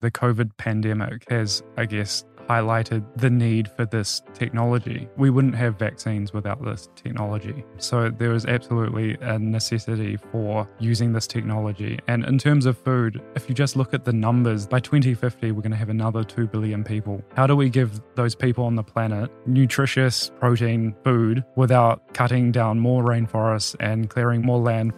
The COVID pandemic has, I guess, highlighted the need for this technology. We wouldn't have vaccines without this technology. So there is absolutely a necessity for using this technology. And in terms of food, if you just look at the numbers, by 2050, we're going to have another 2 billion people. How do we give those people on the planet nutritious protein food without cutting down more rainforests and clearing more land?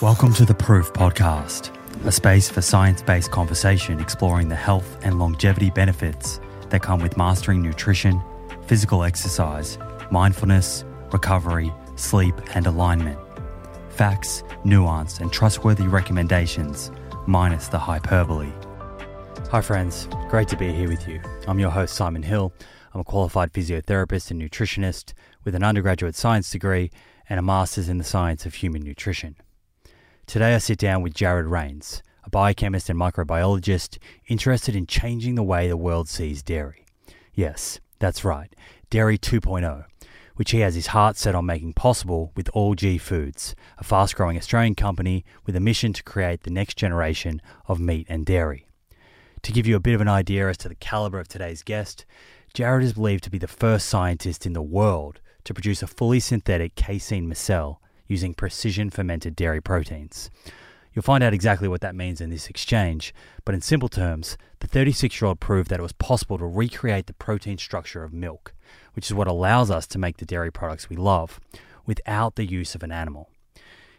Welcome to the Proof Podcast a space for science based conversation exploring the health and longevity benefits that come with mastering nutrition, physical exercise, mindfulness, recovery, sleep, and alignment. Facts, nuance, and trustworthy recommendations, minus the hyperbole. Hi, friends. Great to be here with you. I'm your host, Simon Hill. I'm a qualified physiotherapist and nutritionist with an undergraduate science degree and a master's in the science of human nutrition. Today I sit down with Jared Raynes, a biochemist and microbiologist interested in changing the way the world sees dairy. Yes, that's right, Dairy 2.0, which he has his heart set on making possible with All G Foods, a fast growing Australian company with a mission to create the next generation of meat and dairy. To give you a bit of an idea as to the caliber of today's guest, Jared is believed to be the first scientist in the world to produce a fully synthetic casein micelle using precision fermented dairy proteins. You'll find out exactly what that means in this exchange, but in simple terms, the 36 year old proved that it was possible to recreate the protein structure of milk, which is what allows us to make the dairy products we love, without the use of an animal.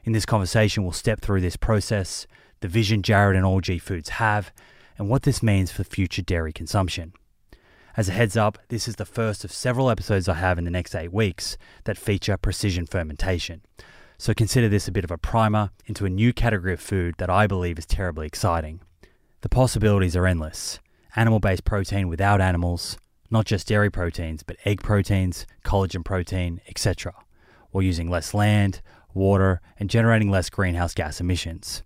In this conversation, we'll step through this process, the vision Jared and All G Foods have, and what this means for future dairy consumption. As a heads up, this is the first of several episodes I have in the next eight weeks that feature precision fermentation. So consider this a bit of a primer into a new category of food that I believe is terribly exciting. The possibilities are endless animal based protein without animals, not just dairy proteins, but egg proteins, collagen protein, etc., or using less land, water, and generating less greenhouse gas emissions.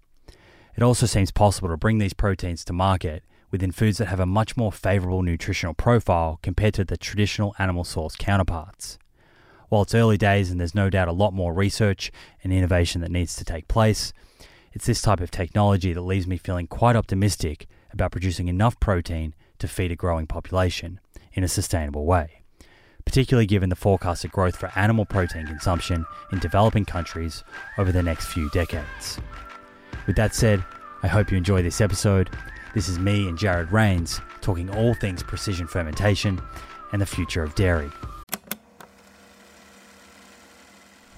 It also seems possible to bring these proteins to market within foods that have a much more favorable nutritional profile compared to the traditional animal source counterparts. While it's early days and there's no doubt a lot more research and innovation that needs to take place, it's this type of technology that leaves me feeling quite optimistic about producing enough protein to feed a growing population in a sustainable way, particularly given the forecasted growth for animal protein consumption in developing countries over the next few decades. With that said, I hope you enjoy this episode. This is me and Jared Raynes talking all things precision fermentation and the future of dairy.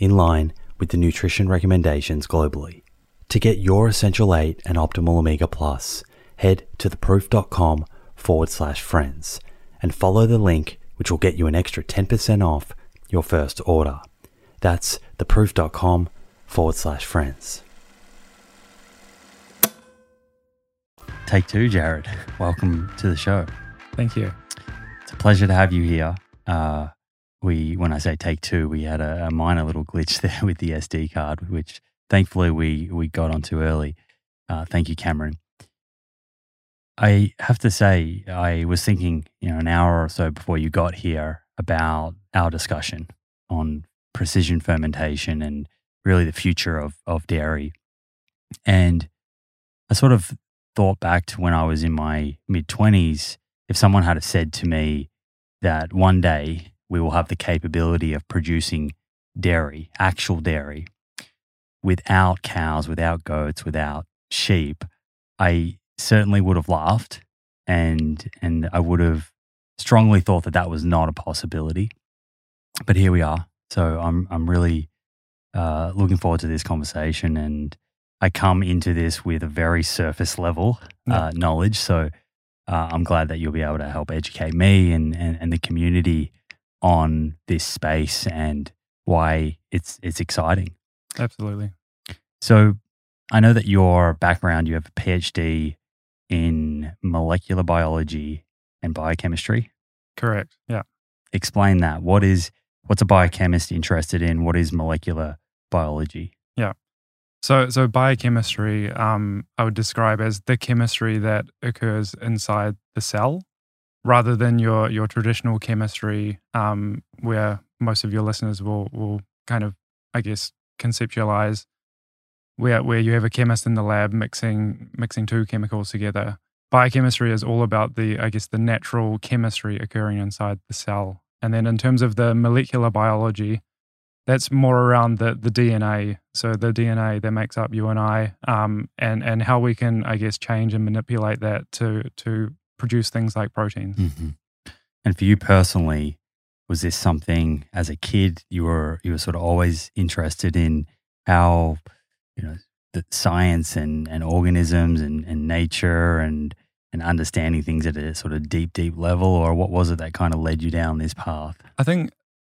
in line with the nutrition recommendations globally. To get your Essential 8 and Optimal Omega Plus, head to theproof.com forward slash friends and follow the link which will get you an extra 10% off your first order. That's theproof.com forward slash friends. Take two, Jared. Welcome to the show. Thank you. It's a pleasure to have you here. Uh, we, when I say take two, we had a, a minor little glitch there with the SD card, which thankfully we we got onto early. Uh, thank you, Cameron. I have to say, I was thinking, you know, an hour or so before you got here about our discussion on precision fermentation and really the future of, of dairy. And I sort of thought back to when I was in my mid 20s. If someone had said to me that one day we will have the capability of producing dairy, actual dairy, without cows, without goats, without sheep, I certainly would have laughed and and I would have strongly thought that that was not a possibility. But here we are. So I'm I'm really uh, looking forward to this conversation, and I come into this with a very surface level uh, knowledge. So uh, I'm glad that you'll be able to help educate me and, and and the community on this space and why it's it's exciting. Absolutely. So I know that your background, you have a PhD in molecular biology and biochemistry. Correct. Yeah. Explain that. What is what's a biochemist interested in? What is molecular biology? Yeah. So so biochemistry um I would describe as the chemistry that occurs inside the cell rather than your your traditional chemistry um where most of your listeners will will kind of I guess conceptualize where where you have a chemist in the lab mixing mixing two chemicals together. Biochemistry is all about the I guess the natural chemistry occurring inside the cell. And then in terms of the molecular biology, that's more around the the DNA. So the DNA that makes up you and I, um, and and how we can I guess change and manipulate that to to produce things like proteins. Mm-hmm. And for you personally, was this something as a kid you were you were sort of always interested in how you know the science and, and organisms and, and nature and and understanding things at a sort of deep deep level or what was it that kind of led you down this path i think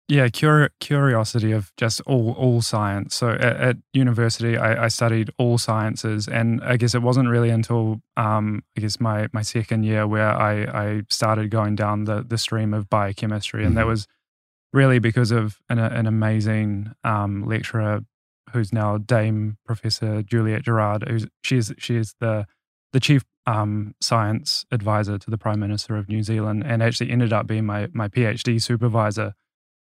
yeah cur- curiosity of just all all science so at, at university I, I, studied all sciences and i guess it wasn't really until um, i guess my my second year where i i started going down the the stream of biochemistry and mm-hmm. that was really because of an, an amazing um, lecturer who's now Dame Professor Juliet Gerrard. Who's she's she is the the chief um, science advisor to the Prime Minister of New Zealand, and actually ended up being my my PhD supervisor.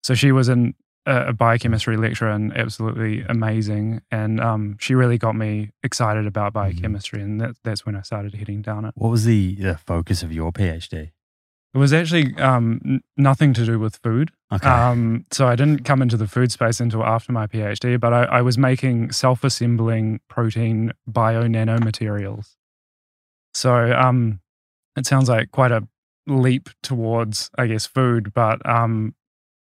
So she was an, a, a biochemistry lecturer and absolutely amazing, and um, she really got me excited about mm-hmm. biochemistry, and that, that's when I started heading down it. What was the, the focus of your PhD? It was actually um, n- nothing to do with food. Okay. Um, so I didn't come into the food space until after my PhD, but I, I was making self-assembling protein bio nanomaterials. So um, it sounds like quite a leap towards, I guess, food, but um,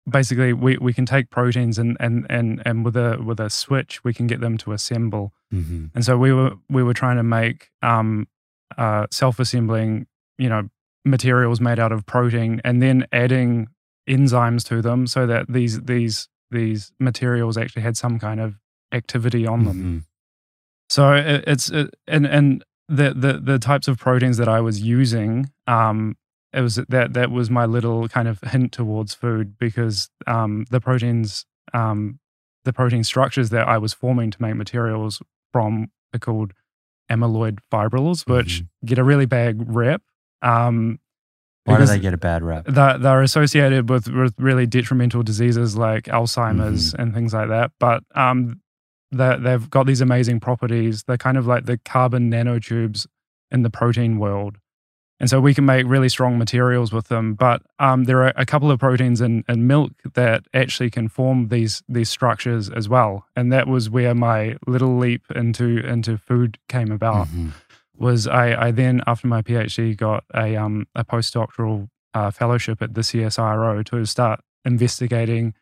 basically we, we can take proteins and, and, and, and with a with a switch we can get them to assemble. Mm-hmm. And so we were we were trying to make um, uh, self-assembling, you know, materials made out of protein and then adding enzymes to them so that these these these materials actually had some kind of activity on them. Mm-hmm. So it, it's it, and and the, the the types of proteins that I was using, um, it was that that was my little kind of hint towards food because um, the proteins, um, the protein structures that I was forming to make materials from are called amyloid fibrils, which mm-hmm. get a really bad rep um, Why do they get a bad rap? They're, they're associated with, with really detrimental diseases like Alzheimer's mm-hmm. and things like that. But um, they've got these amazing properties. They're kind of like the carbon nanotubes in the protein world. And so we can make really strong materials with them. But um, there are a couple of proteins in, in milk that actually can form these these structures as well. And that was where my little leap into into food came about. Mhm. Was I, I then after my PhD got a um a postdoctoral uh, fellowship at the CSIRO to start investigating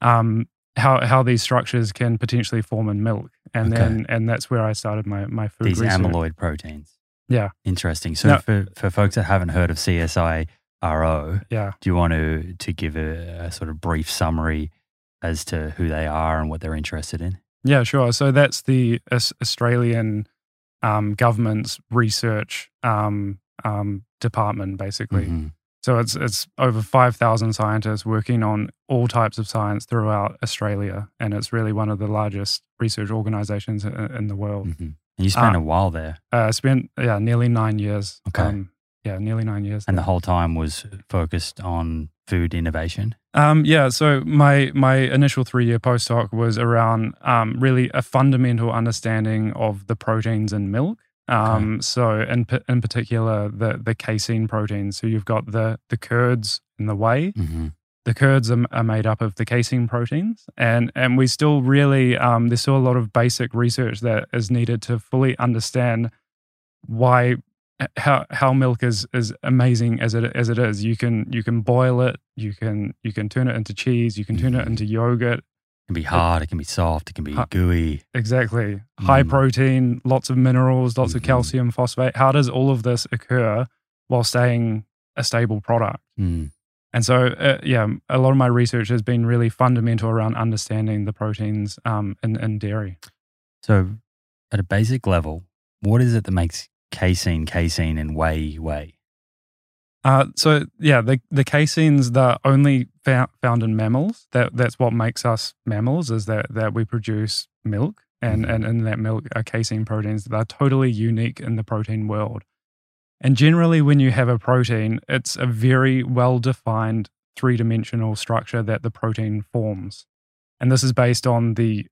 um how how these structures can potentially form in milk. And Okay. then and that's where I started my my food These research. amyloid proteins. Yeah. Interesting. So Now- for, for folks that haven't heard of CSIRO, Yeah. do you want to to give a, a sort of brief summary as to who they are and what they're interested in? Yeah, sure. So that's the Australian um, government's research um, um, department, basically. Mhm. So it's it's over five thousand scientists working on all types of science throughout Australia, and it's really one of the largest research organisations in, in the world. Mhm. And you spent Ah. a while there, Uh, I spent yeah nearly nine years. Okay. Um, yeah, nearly nine years. and there. the whole time was focused on food innovation. Um, yeah, so my my initial three year postdoc was around um, really a fundamental understanding of the proteins in milk. Um, So in in particular, the the casein proteins. So you've got the the curds and the whey. hmm The curds are, are made up of the casein proteins, and and we still really um, there's still a lot of basic research that is needed to fully understand why how how milk is is amazing as it as it is. You can you can boil it, you can you can turn it into cheese, you can turn it into yogurt. It can be hard, it can be soft, it can be Ha- gooey. Exactly, high Mm. protein, lots of minerals, lots of Mhm. calcium, phosphate. How does all of this occur while staying a stable product? Mm. And so, uh, yeah, a lot of my research has been really fundamental around understanding the proteins um, in, in dairy. So, at a basic level, what is it that makes casein casein and whey whey? Uh, so, yeah, the, the caseins that are only found, found in mammals. That that's what makes us mammals is that that we produce milk, and Mhm. and in that milk are casein proteins that are totally unique in the protein world. And generally, when you have a protein, it's a very well defined three dimensional structure that the protein forms, and this is based on the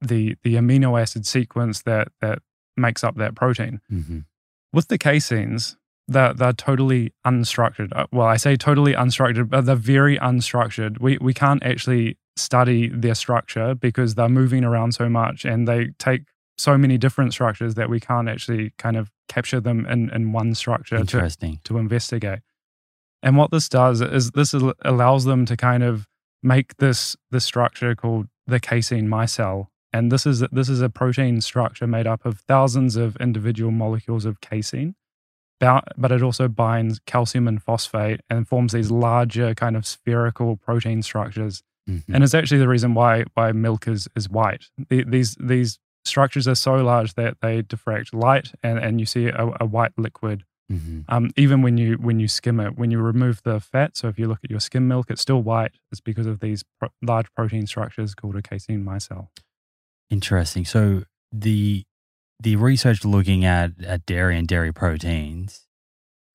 the the amino acid sequence that that makes up that protein Mm-hmm. with the caseins, they're, they're totally unstructured. Uh, Well, I say totally unstructured, but they're very unstructured. We, we can't actually study their structure because they're moving around so much and they take so many different structures that we can't actually kind of capture them in, in one structure to, Interesting. to investigate. And what this does is this allows them to kind of make this this structure called the casein micelle. And this is this is a protein structure made up of thousands of individual molecules of casein, but it also binds calcium and phosphate and forms these larger kind of spherical protein structures. Mhm. And it's actually the reason why why milk is is white. The- These these structures are so large that they diffract light, and, and you see a, a white liquid Mhm. um, even when you when you skim it, when you remove the fat. So if you look at your skim milk, it's still white. It's because of these pro- large protein structures called a casein micelle. Interesting. So the the research looking at at dairy and dairy proteins,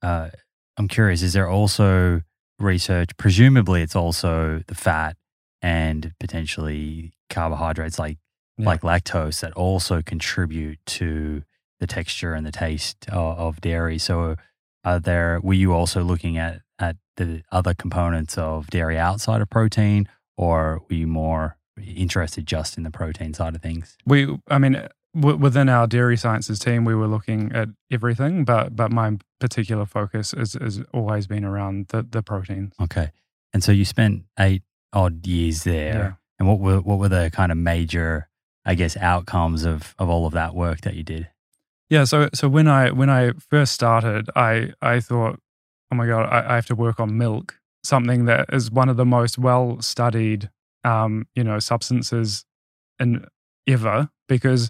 uh, I'm curious. Is there also research? Presumably, it's also the fat and potentially carbohydrates like Yeah. like lactose that also contribute to the texture and the taste of, of dairy. So, are there? Were you also looking at at the other components of dairy outside of protein, or were you more interested just in the protein side of things? We, I mean, w- within our dairy sciences team, we were looking at everything, but but my particular focus is has always been around the the proteins. Okay, and so you spent eight odd years there, Yeah. and what were what were the kind of major, I guess, outcomes of of all of that work that you did? Yeah, so so when I when I first started, I I thought, oh my god, I, I have to work on milk, something that is one of the most well studied, um, you know, substances in ever. Because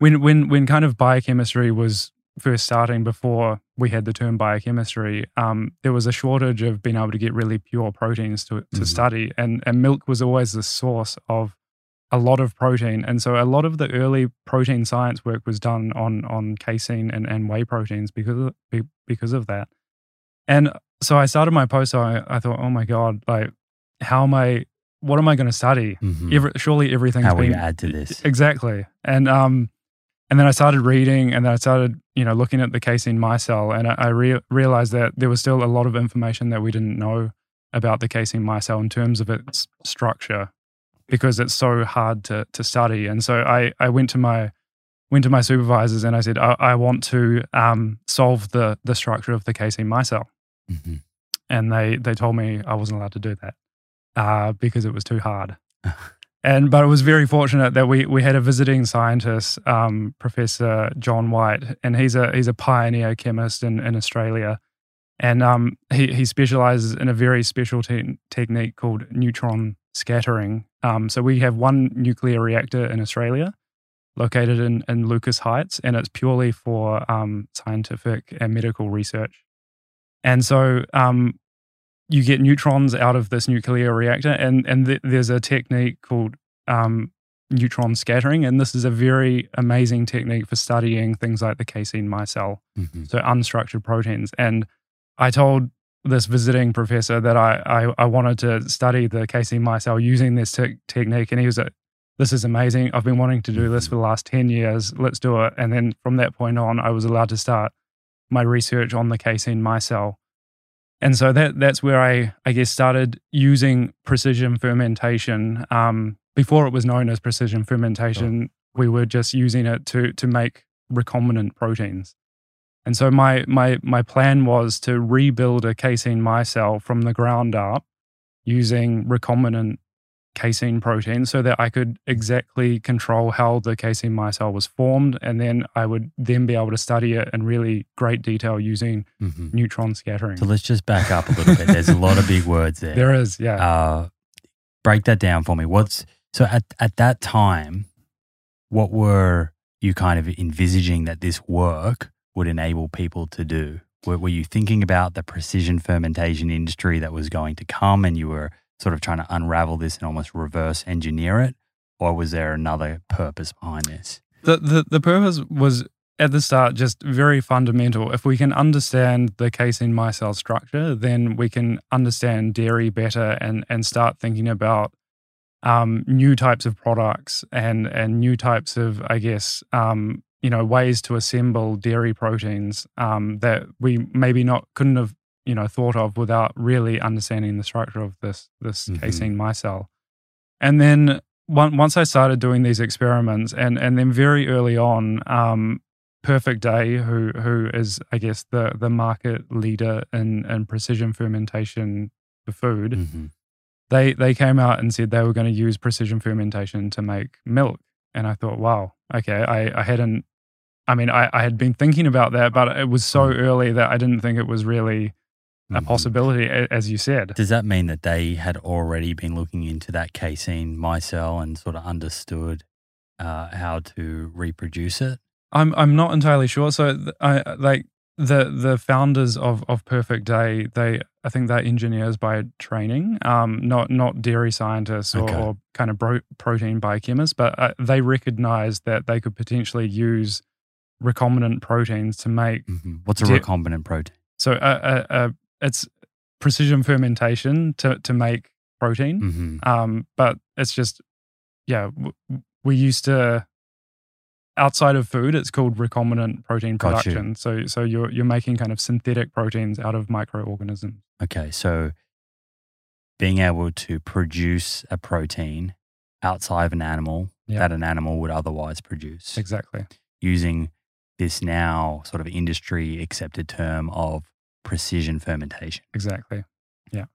when when when kind of biochemistry was first starting, before we had the term biochemistry, um, there was a shortage of being able to get really pure proteins to to Mhm. study, and and milk was always the source of a lot of protein. And so a lot of the early protein science work was done on on casein and, and whey proteins because of, because of that. And so I started my postdoc. I, I thought, oh my God, like how am I what am I going to study? Mhm. Every, surely everything's How been you add to this? Exactly. And um and then I started reading and then I started, you know, looking at the casein micelle, and I, I re- realized that there was still a lot of information that we didn't know about the casein micelle in terms of its structure because it's so hard to to study. And so I I went to my went to my supervisors and I said I, I want to um, solve the the structure of the casein micelle, mm-hmm. and they they told me I wasn't allowed to do that uh, because it was too hard. and but it was very fortunate that we we had a visiting scientist, um, Professor John White, and he's a he's a pioneer chemist in in Australia, and um, he he specializes in a very special te- technique called neutron scattering. Um, so we have one nuclear reactor in Australia, located in in Lucas Heights, and it's purely for um, scientific and medical research. And so um, you get neutrons out of this nuclear reactor, and and th- there's a technique called um, neutron scattering, and this is a very amazing technique for studying things like the casein micelle, mm-hmm. so unstructured proteins. And I told this visiting professor that I I, I wanted to study the casein micelle using this te- technique, and he was like, "This is amazing! I've been wanting to do this for the last ten years. Let's do it." And then from that point on, I was allowed to start my research on the casein micelle. And so that that's where I I guess started using precision fermentation. Um, before it was known as precision fermentation, we were just using it to to make recombinant proteins. And so my my my plan was to rebuild a casein micelle from the ground up using recombinant casein protein so that I could exactly control how the casein micelle was formed. And then I would then be able to study it in really great detail using mm-hmm. neutron scattering. So let's just back up a little bit. There's a lot of big words there. There is, yeah. Uh, break that down for me. What's so at, at that time, what were you kind of envisaging that this work would enable people to do? Were, were you thinking about the precision fermentation industry that was going to come and you were sort of trying to unravel this and almost reverse engineer it? Or was there another purpose behind this? The, the, the purpose was at the start just very fundamental. If we can understand the casein micelle structure, then we can understand dairy better and, and start thinking about um, new types of products and, and new types of, I guess, um, you know, ways to assemble dairy proteins um, that we maybe not couldn't have you know thought of without really understanding the structure of this this mm-hmm. casein micelle. And then once I started doing these experiments, and and then very early on, um, Perfect Day, who who is I guess the the market leader in in precision fermentation for food, mm-hmm. they they came out and said they were going to use precision fermentation to make milk, and I thought, wow, okay, I I hadn't. I mean, I, I had been thinking about that, but it was so mm. early that I didn't think it was really a mm-hmm. possibility, as you said. Does that mean that they had already been looking into that casein micelle and sort of understood uh, how to reproduce it? I'm I'm not entirely sure. So I like the the founders of of Perfect Day. They I think they're engineers by training, um, not not dairy scientists or, okay. or kind of bro- protein biochemists, but uh, they recognized that they could potentially use recombinant proteins to make. Mm-hmm. What's a de- recombinant protein? So a, a, a it's precision fermentation to to make protein. Mm-hmm. Um, but it's just yeah, w- we used to outside of food, it's called recombinant protein production. So so you're you're making kind of synthetic proteins out of microorganisms. Okay, so being able to produce a protein outside of an animal yep. that an animal would otherwise produce. Exactly. Using this now sort of industry accepted term of precision fermentation. Exactly. Yeah.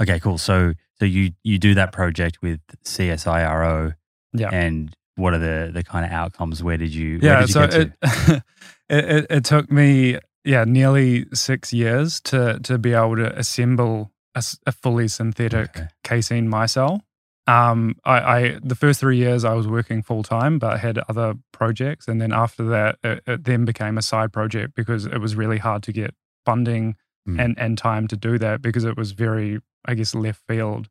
Okay, cool. So so you you do that project with CSIRO. Yeah. And what are the the kind of outcomes? Where did you? Yeah. Did you so it, it, it it took me yeah nearly six years to to be able to assemble a, a fully synthetic okay. casein micelle. Um, I, I the first three years I was working full time, but I had other projects, and then after that, it, it then became a side project because it was really hard to get funding mm. and and time to do that because it was very I guess left field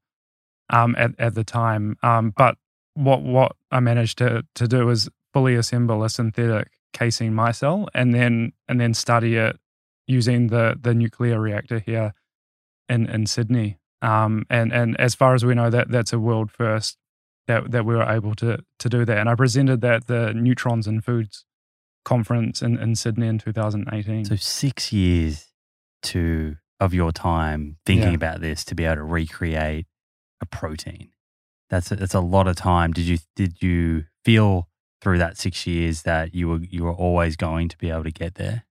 um, at at the time. Um, but what what I managed to to do is fully assemble a synthetic casein micelle and then and then study it using the the nuclear reactor here in in Sydney. Um, and and as far as we know, that that's a world first that that we were able to to do that. And I presented that the Neutrons and Foods conference in, in Sydney in 2018. So six years to of your time thinking Yeah. about this to be able to recreate a protein. That's a, that's a lot of time. Did you did you feel through that six years that you were you were always going to be able to get there?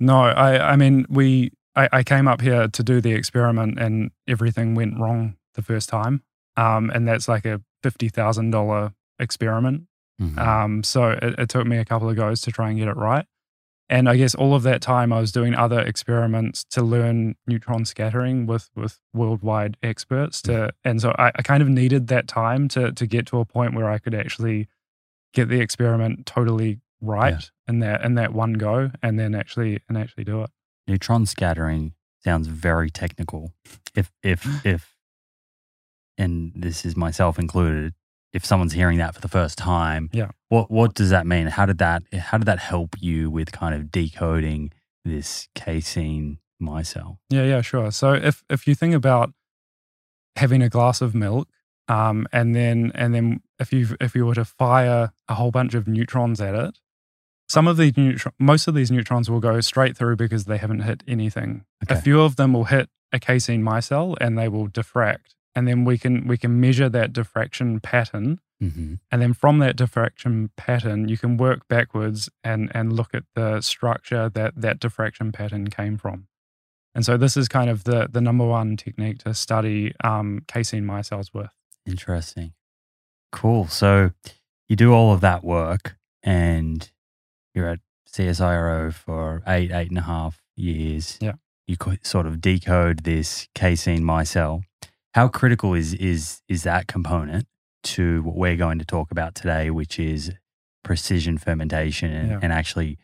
No, I, I mean, we, I, I came up here to do the experiment and everything went wrong the first time. Um, and that's like a $50,000 experiment. Mhm. Um, so it, it took me a couple of goes to try and get it right. And I guess all of that time I was doing other experiments to learn neutron scattering with, with worldwide experts to, and so I, I kind of needed that time to, to get to a point where I could actually get the experiment totally right in that, in that one go and then actually, and actually do it. Neutron scattering sounds very technical. If if if and this is myself included, if someone's hearing that for the first time, Yeah. what what does that mean? How did that how did that help you with kind of decoding this casein micelle? Yeah, yeah, sure. So if if you think about having a glass of milk, um, and then and then if you if you were to fire a whole bunch of neutrons at it, some of these neutron, most of these neutrons will go straight through because they haven't hit anything. Okay. A few of them will hit a casein micelle and they will diffract, and then we can we can measure that diffraction pattern Mm-hmm. and then from that diffraction pattern, you can work backwards and, and look at the structure that that diffraction pattern came from. And so this is kind of the, the number one technique to study um, casein micelles with. Interesting. Cool. So you do all of that work and you're at CSIRO for eight, eight and a half years. Yeah. You sort of decode this casein micelle. How critical is is is that component to what we're going to talk about today, which is precision fermentation and, Yeah. and actually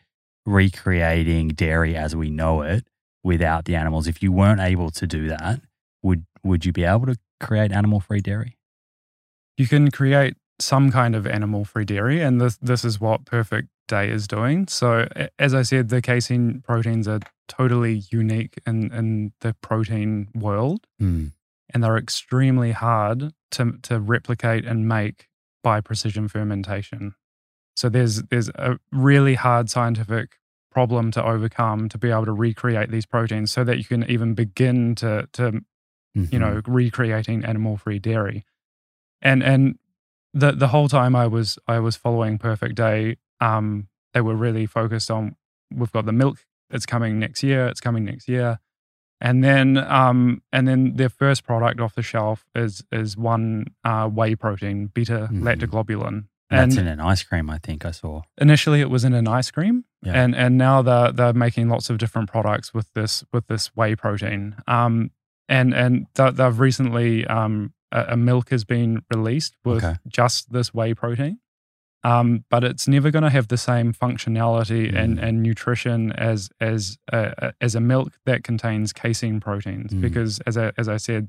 recreating dairy as we know it without the animals? If you weren't able to do that, would would you be able to create animal free dairy? You can create some kind of animal free dairy, and this, this is what Perfect Day is doing. So, as I said, the casein proteins are totally unique in, in the protein world. Mm. and they're extremely hard to, to replicate and make by precision fermentation. So there's there's a really hard scientific problem to overcome to be able to recreate these proteins so that you can even begin to to you know recreating animal free dairy. And and the the whole time I was I was following Perfect Day, um, they were really focused on we've got the milk, it's coming next year, it's coming next year and then um, and then their first product off the shelf is is one uh, whey protein, beta Mhm. lactoglobulin. That's in an ice cream, I think I saw. initially it was in an ice cream, Yeah. and and now they're they're making lots of different products with this with this whey protein. Um, and and they've recently um, a, a milk has been released with Okay. just this whey protein. Um, but it's never going to have the same functionality and, Mm. and nutrition as as a, as a milk that contains casein proteins Mm. because as I, as I said,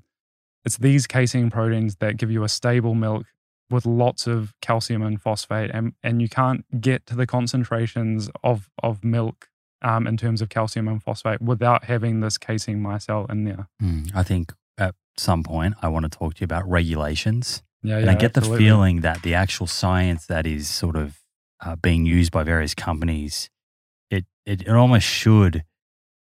it's these casein proteins that give you a stable milk with lots of calcium and phosphate, and and you can't get to the concentrations of of milk um, in terms of calcium and phosphate without having this casein micelle in there. Mm, I think some point I want to talk to you about regulations. Yeah, and I get the feeling that the actual science that is sort of uh, being used by various companies, it, it, it almost should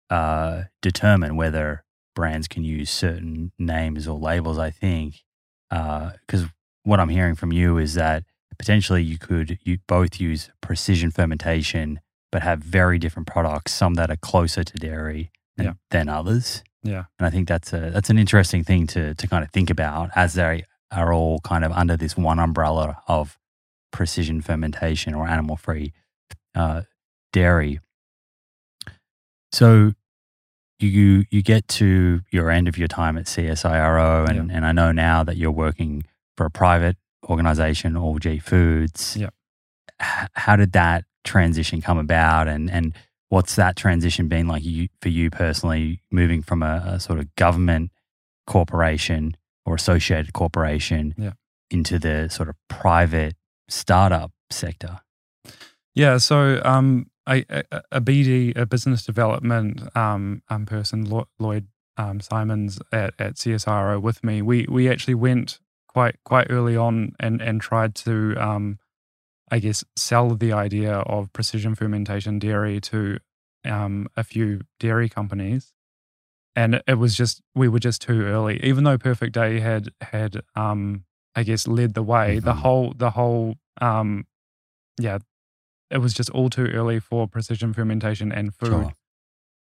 uh, determine whether brands can use certain names or labels, I think. Because what I'm hearing from you is that potentially you could you both use precision fermentation, but have very different products, some that are closer to dairy Yeah. than others. Yeah. And I think that's a that's an interesting thing to to kind of think about as they are all kind of under this one umbrella of precision fermentation or animal free uh, dairy. So you you get to your end of your time at CSIRO, and, and I know now that you're working for a private organization, All G Foods. Yeah. H- how did that transition come about, and and what's that transition been like you, for you personally, moving from a, a sort of government corporation or associated corporation Yeah. into the sort of private startup sector? Yeah, so um, a, a, a BD, a business development um, um person, Lloyd um, Simons at, at CSIRO with me, we we actually went quite quite early on and and tried to um, I guess, sell the idea of precision fermentation dairy to um, a few dairy companies. And it was just, we were just too early. Even though Perfect Day had, had um, I guess, led the way, mm-hmm. the whole, the whole, um, yeah, it was just all too early for precision fermentation and food. Sure.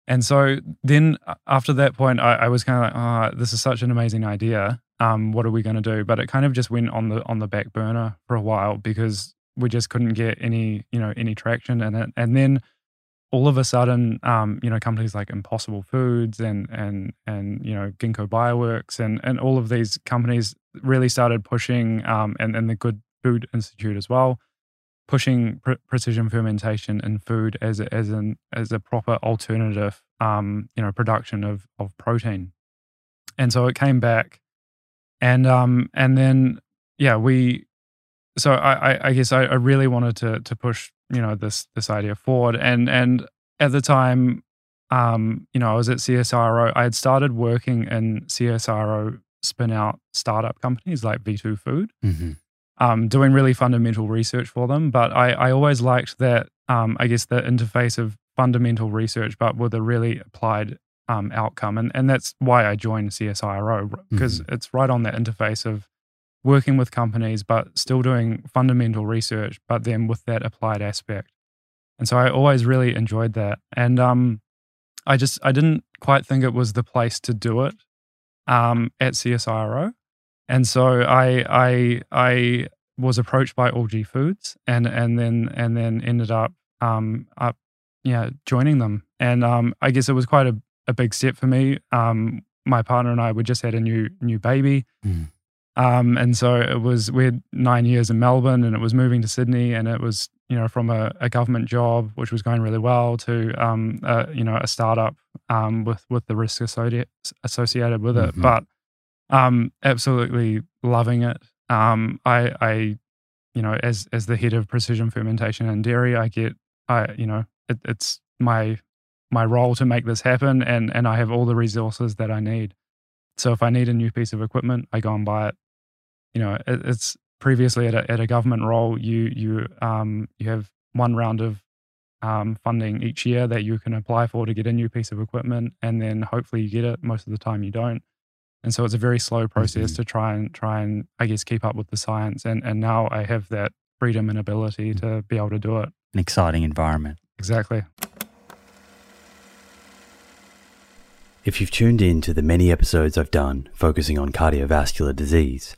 And so then after that point, I, I was kind of like, oh, this is such an amazing idea. Um, what are we going to do? But it kind of just went on the on the back burner for a while because we just couldn't get any you know any traction in it. And then all of a sudden, um, you know, companies like Impossible Foods and and and you know Ginkgo Bioworks and and all of these companies really started pushing, um, and and the Good Food Institute as well pushing pr- precision fermentation in food as a, as an as a proper alternative, um, you know, production of of protein. And so it came back, and um, and then yeah, we. So I, I, guess I, I really wanted to to push you know this this idea forward, and and at the time, um, you know, I was at CSIRO. I had started working in CSIRO spin out startup companies like V2 Food. Mm-hmm um, doing really fundamental research for them. But I, I always liked that, um, I guess, the interface of fundamental research, but with a really applied um, outcome. And, and that's why I joined CSIRO, because mm-hmm. it's right on that interface of working with companies, but still doing fundamental research, but then with that applied aspect. And so I always really enjoyed that. And um, I just, I didn't quite think it was the place to do it um, at CSIRO. And so I I I was approached by All G Foods and and then and then ended up um up yeah joining them. And um I guess it was quite a, a big step for me. Um my partner and I we just had a new new baby. Mm. Um, and so it was we had nine years in Melbourne and it was moving to Sydney and it was you know from a, a government job which was going really well to um, you know a startup um, with with the risk associated associated with it. Mm-hmm. But um, absolutely loving it. Um, I, I, you know, as as the head of precision fermentation and dairy, I get, I, you know, it, it's my my role to make this happen, and and I have all the resources that I need. So if I need a new piece of equipment, I go and buy it. You know, it, it's previously at a, at a government role, you you um you have one round of um, funding each year that you can apply for to get a new piece of equipment, and then hopefully you get it. Most of the time, you don't and so it's a very slow process mm-hmm. to try and try and I guess keep up with the science. And and now I have that freedom and ability mm. to be able to do it. An exciting environment. Exactly. If you've tuned in to the many episodes I've done focusing on cardiovascular disease,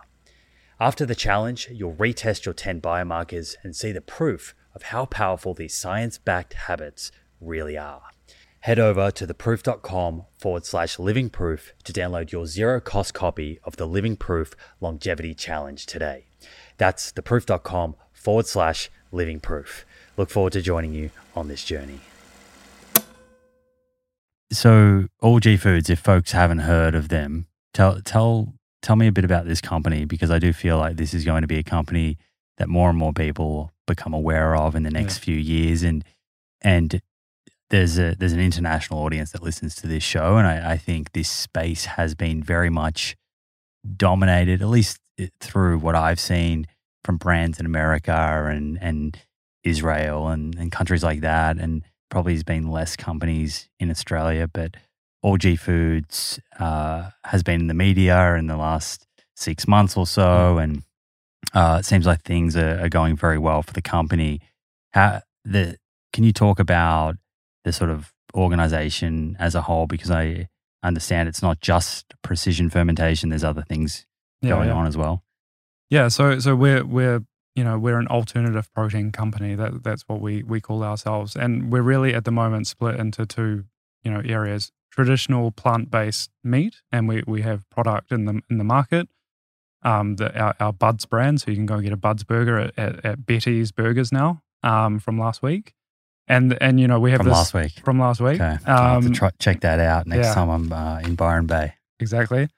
After the challenge, you'll retest your 10 biomarkers and see the proof of how powerful these science backed habits really are. Head over to theproof.com forward slash living proof to download your zero cost copy of the Living Proof Longevity Challenge today. That's theproof.com forward slash living proof. Look forward to joining you on this journey. So, All G Foods, if folks haven't heard of them, tell tell tell me a bit about this company because I do feel like this is going to be a company that more and more people become aware of in the next yeah. few years, and and there's a there's an international audience that listens to this show, and I, I think this space has been very much dominated, at least eh, through what I've seen from brands in America and and Israel and, and countries like that, and probably has been less companies in Australia, but All G Foods uh, has been in the media in the last six months or so, mm. and uh, it seems like things are, are, going very well for the company. How the can you talk about the sort of organization as a whole? Because I understand it's not just precision fermentation. There's other things yeah, going yeah. on as well. Yeah, so so we're we're you know we're an alternative protein company that that's what we we call ourselves and we're really at the moment split into two you know areas traditional plant-based meat and we we have product in the in the market. Um the our, our buds brand so you can go and get a buds burger at, at, at betty's burgers now um from last week. And and you know we have from this, last week. from last week. Okay. Um, try, check that out next yeah. time i'm uh, in byron bay. Exactly.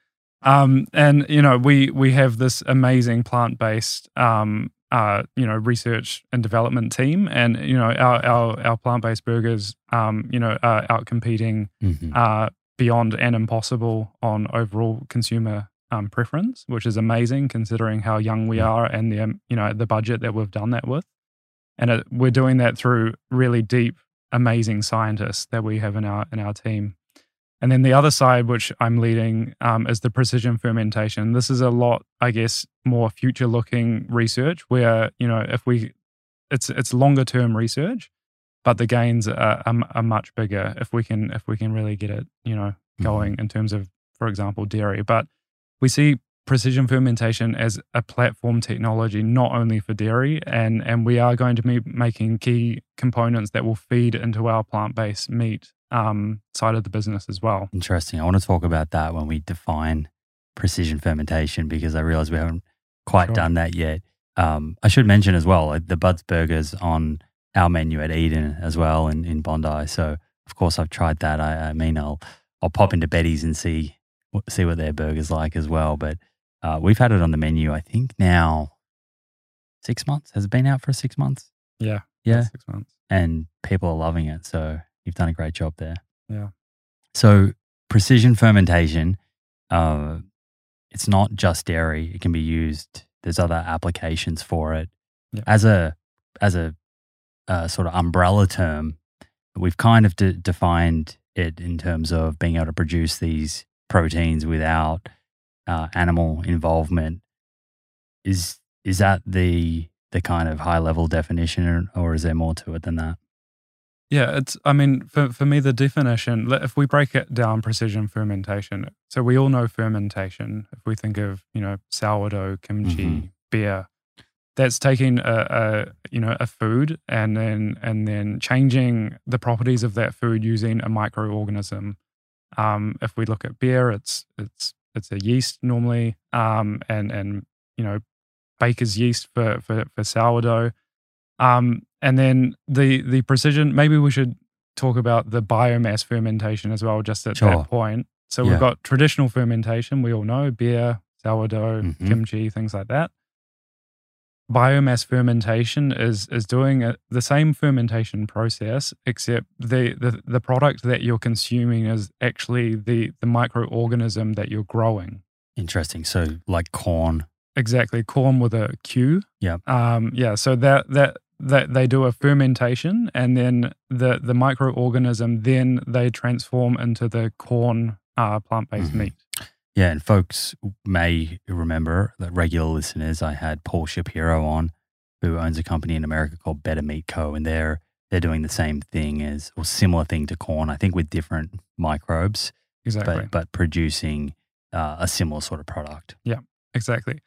Um, and you know we we have this amazing plant based um, uh, you know, research and development team, and you know, our our, our plant based burgers, um, you know, are out competing mm-hmm. uh, beyond and impossible on overall consumer um, preference, which is amazing considering how young we are and the um, you know the budget that we've done that with, and it, we're doing that through really deep, amazing scientists that we have in our in our team. And then the other side, which I'm leading, um, is the precision fermentation. This is a lot, I guess, more future looking research where, you know, if we, it's, it's longer term research, but the gains are, are, are, much bigger if we can, if we can really get it, you know, going mm-hmm. in terms of, for example, dairy. But we see precision fermentation as a platform technology, not only for dairy, and and we are going to be making key components that will feed into our plant based meat um, side of the business as well. Interesting. I want to talk about that when we define precision fermentation because I realize we haven't quite sure. done that yet. Um, I should mention as well the Buds Burgers on our menu at Eden as well in, in Bondi. So of course I've tried that. I, I mean I'll I'll pop into Betty's and see see what their burgers like as well. But uh, we've had it on the menu. I think now six months. Has it been out for six months? Yeah, yeah, six months. And people are loving it. So You've done a great job there. Yeah. So precision fermentation, uh, it's not just dairy. It can be used. There's other applications for it. Yeah. As a as a uh, sort of umbrella term, we've kind of de- defined it in terms of being able to produce these proteins without uh, animal involvement. Is is that the the kind of high level definition, or is there more to it than that? Yeah, it's, I mean, for, for me, the definition, if we break it down, precision fermentation, so we all know fermentation. If we think of, you know, sourdough, kimchi, mm-hmm. beer, that's taking a, a, you know a food and then and then changing the properties of that food using a microorganism. Um, if we look at beer, it's it's it's a yeast normally, um, and and you know baker's yeast for for, for sourdough. Um, and then the the precision. Maybe we should talk about the biomass fermentation as well, just at sure. that point. So yeah. we've got traditional fermentation. We all know beer, sourdough, mm-hmm. kimchi, things like that. Biomass fermentation is is doing a, the same fermentation process, except the, the the product that you're consuming is actually the the microorganism that you're growing. Interesting. So like Quorn Exactly, Quorn with a Q. Yeah. Um, yeah. So that that they, they do a fermentation and then the, the microorganism then they transform into the Quorn uh, plant-based Mhm. meat. Yeah, and folks may remember that regular listeners, I had Paul Shapiro on, who owns a company in America called Better Meat Co. And they're they're doing the same thing as or similar thing to Quorn, I think with different microbes, Exactly. but but producing uh, a similar sort of product. Yeah, exactly.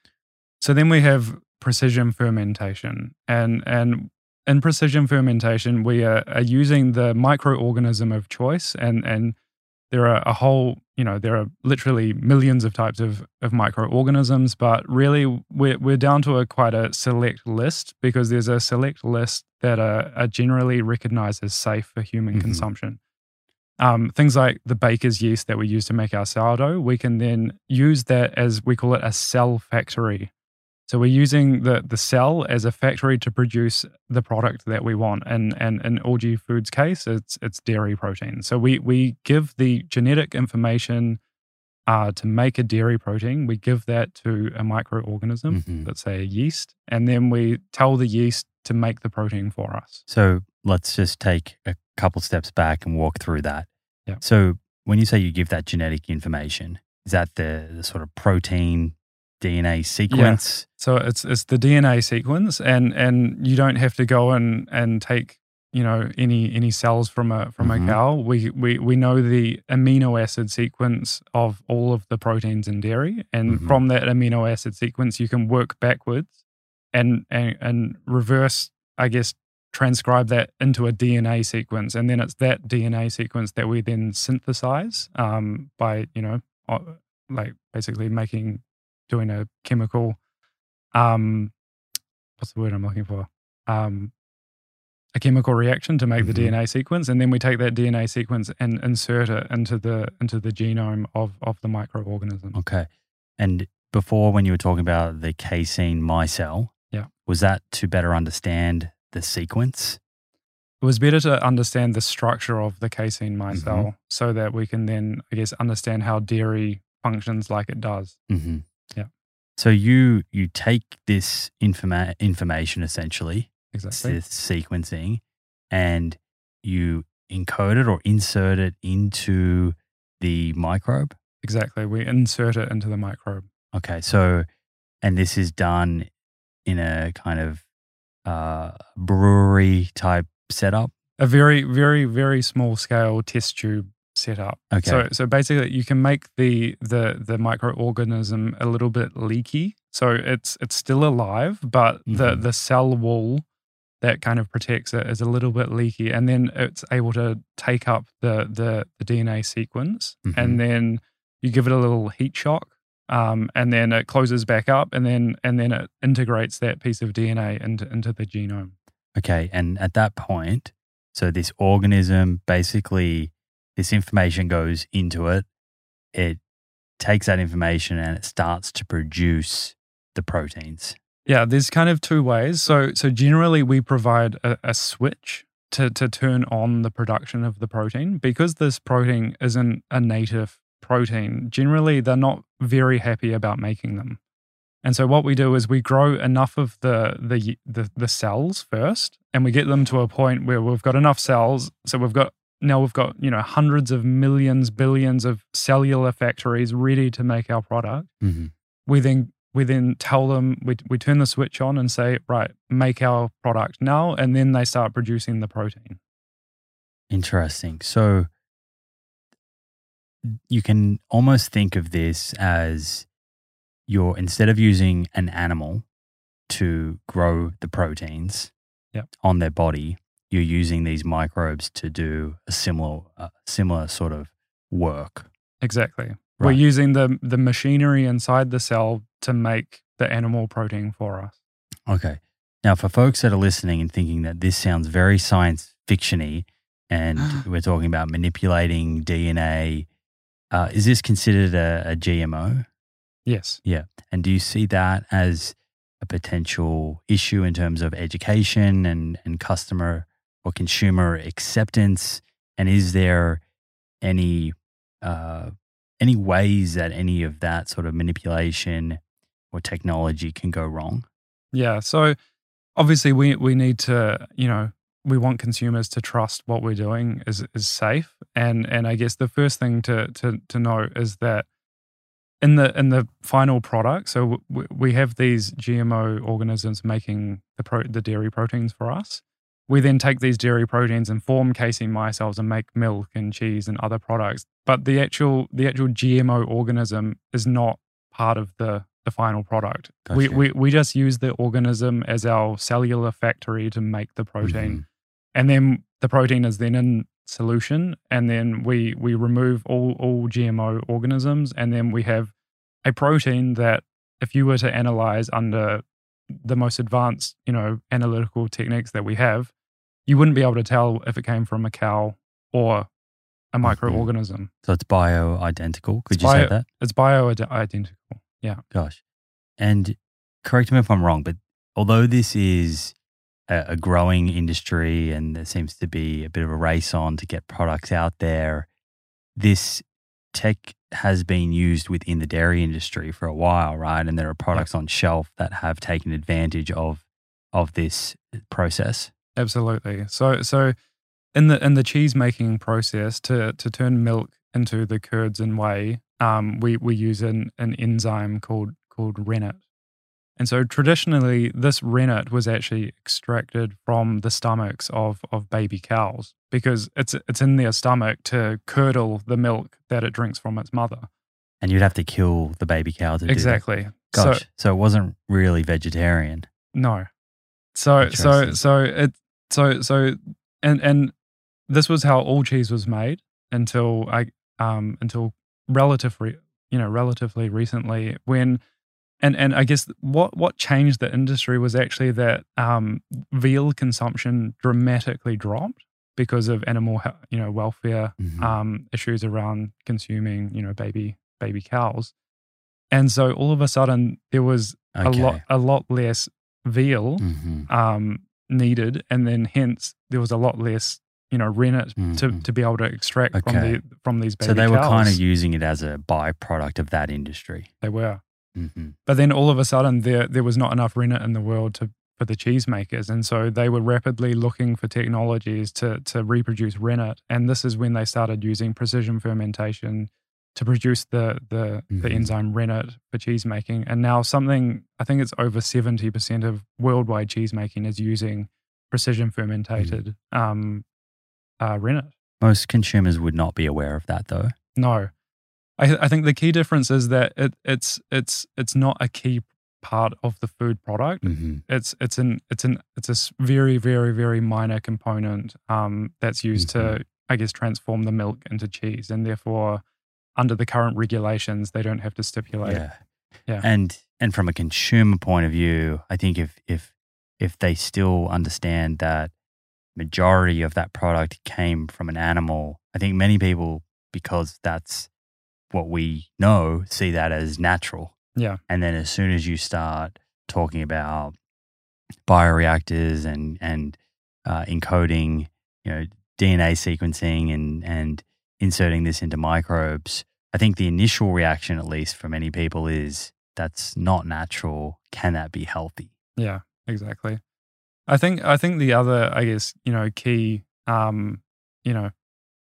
So then we have precision fermentation, and and in precision fermentation, we are, are using the microorganism of choice, and and there are a whole, you know, there are literally millions of types of of microorganisms, but really we're we're down to a quite a select list because there's a select list that are, are generally recognized as safe for human Mhm. consumption. Um, things like the baker's yeast that we use to make our sourdough, we can then use that as we call it a cell factory. So we're using the the cell as a factory to produce the product that we want. And and in All G Foods case, it's it's dairy protein. So we we give the genetic information uh, to make a dairy protein. We give that to a microorganism, Mhm. let's say a yeast, and then we tell the yeast to make the protein for us. So let's just take a couple steps back and walk through that. Yeah. So when you say you give that genetic information, is that the, the sort of protein DNA sequence? So it's it's the DNA sequence, and and you don't have to go and and take you know any any cells from a from Mhm. a cow. We we we know the amino acid sequence of all of the proteins in dairy, and Mhm. from that amino acid sequence, you can work backwards and and and reverse, I guess, transcribe that into a DNA sequence, and then it's that DNA sequence that we then synthesize um, by you know like basically making doing a chemical um what's the word I'm looking for? Um a chemical reaction to make Mhm. the DNA sequence and then we take that DNA sequence and insert it into the into the genome of of the microorganism. Okay. And before, when you were talking about the casein micelle, Yeah. was that to better understand the sequence? It was better to understand the structure of the casein Mm-hmm. so that we can then I guess understand how dairy functions like it does. Mm-hmm. Yeah. So you you take this informa- information essentially, Exactly. this sequencing, and you encode it or insert it into the microbe. Exactly. We insert it into the microbe. Okay, so and this is done in a kind of uh, brewery type setup. a very very very small scale test tube setup Okay. so so basically you can make the the the microorganism a little bit leaky so it's it's still alive but the Mhm. the cell wall that kind of protects it is a little bit leaky and then it's able to take up the the, the dna sequence Mhm. and then you give it a little heat shock um, and then it closes back up and then and then it integrates that piece of dna into into the genome Okay, and at that point, so this organism basically, this information goes into it. It takes that information and it starts to produce the proteins. Yeah, there's kind of two ways. So so generally we provide a, a switch to to turn on the production of the protein because this protein isn't a native protein. Generally they're not very happy about making them. And so what we do is we grow enough of the the the, the cells first and we get them to a point where we've got enough cells so we've got now we've got, you know, hundreds of millions billions of cellular factories ready to make our product Mm-hmm. we then we then tell them we, we turn the switch on and say right make our product now and then they start producing the protein Interesting. So you can almost think of this as you're instead of using an animal to grow the proteins Yep. on their body, you're using these microbes to do a similar uh, similar sort of work. exactly we're using the the machinery inside the cell to make the animal protein for us Okay. Now, for folks that are listening and thinking that this sounds very science fictiony, and we're talking about manipulating DNA, uh, is this considered a, a GMO? yes Yeah. And do you see that as a potential issue in terms of education and, and customer or consumer acceptance? And is there any uh, any ways that any of that sort of manipulation or technology can go wrong? yeah so obviously we we need to you know we want consumers to trust what we're doing is is safe and and I guess the first thing to to to note is that in the in the final product so we, we have these GMO organisms making the pro, the dairy proteins for us we then take these dairy proteins and form casein micelles and make milk and cheese and other products but the actual the actual GMO organism is not part of the the final product. Gotcha. We, we we just use the organism as our cellular factory to make the protein, Mhm. and then the protein is then in solution, and then we we remove all all GMO organisms, and then we have a protein that if you were to analyze under the most advanced you know analytical techniques that we have, you wouldn't be able to tell if it came from a cow or a oh, microorganism. So it's bio identical. Could It's you say that? It's bio identical. Yeah. Gosh. And correct me if I'm wrong, but although this is a, a growing industry and there seems to be a bit of a race on to get products out there, this tech has been used within the dairy industry for a while, right? And there are products on shelf that have taken advantage of of this process. Absolutely. So so in the in the cheese making process to to turn milk into the curds and whey, um, we we use an, an enzyme called called rennet. And so traditionally this rennet was actually extracted from the stomachs of of baby cows because it's it's in their stomach to curdle the milk that it drinks from its mother. And you'd have to kill the baby cow to do that. Exactly. Gosh. So So, it wasn't really vegetarian. No. So so so it so so and and this was how all cheese was made until I um until relatively you know relatively recently when and and I guess what what changed the industry was actually that um veal consumption dramatically dropped because of animal you know welfare Mhm. um issues around consuming you know baby baby cows and so all of a sudden there was a lot a lot less veal Mhm. um, needed, and then hence there was a lot less you know rennet to, Mhm. to be able to extract from the from these baby So they were cows. kind of using it as a byproduct of that industry. they were, hmm but then all of a sudden there there was not enough rennet in the world to for the cheese makers, and so they were rapidly looking for technologies to to reproduce rennet, and this is when they started using precision fermentation to produce the the, the Mhm. enzyme rennet for cheese making. And now something I think it's over seventy percent of worldwide cheese making is using precision fermented um, uh, rennet. Most consumers would not be aware of that, though. No, I, I think the key difference is that it, it's it's it's not a key part of the food product. hmm It's it's an it's an it's a very very very minor component um, that's used to I guess transform the milk into cheese, and therefore under the current regulations they don't have to stipulate. Yeah. Yeah. And and from a consumer point of view, I think if if if they still understand that majority of that product came from an animal, I think many people, because that's what we know, see that as natural. Yeah. And then as soon as you start talking about bioreactors and and uh, encoding, you know, DNA sequencing and and inserting this into microbes, I think the initial reaction, at least for many people, is that's not natural. Can that be healthy? Yeah, exactly. I think I think the other, I guess, you know, key um, you know,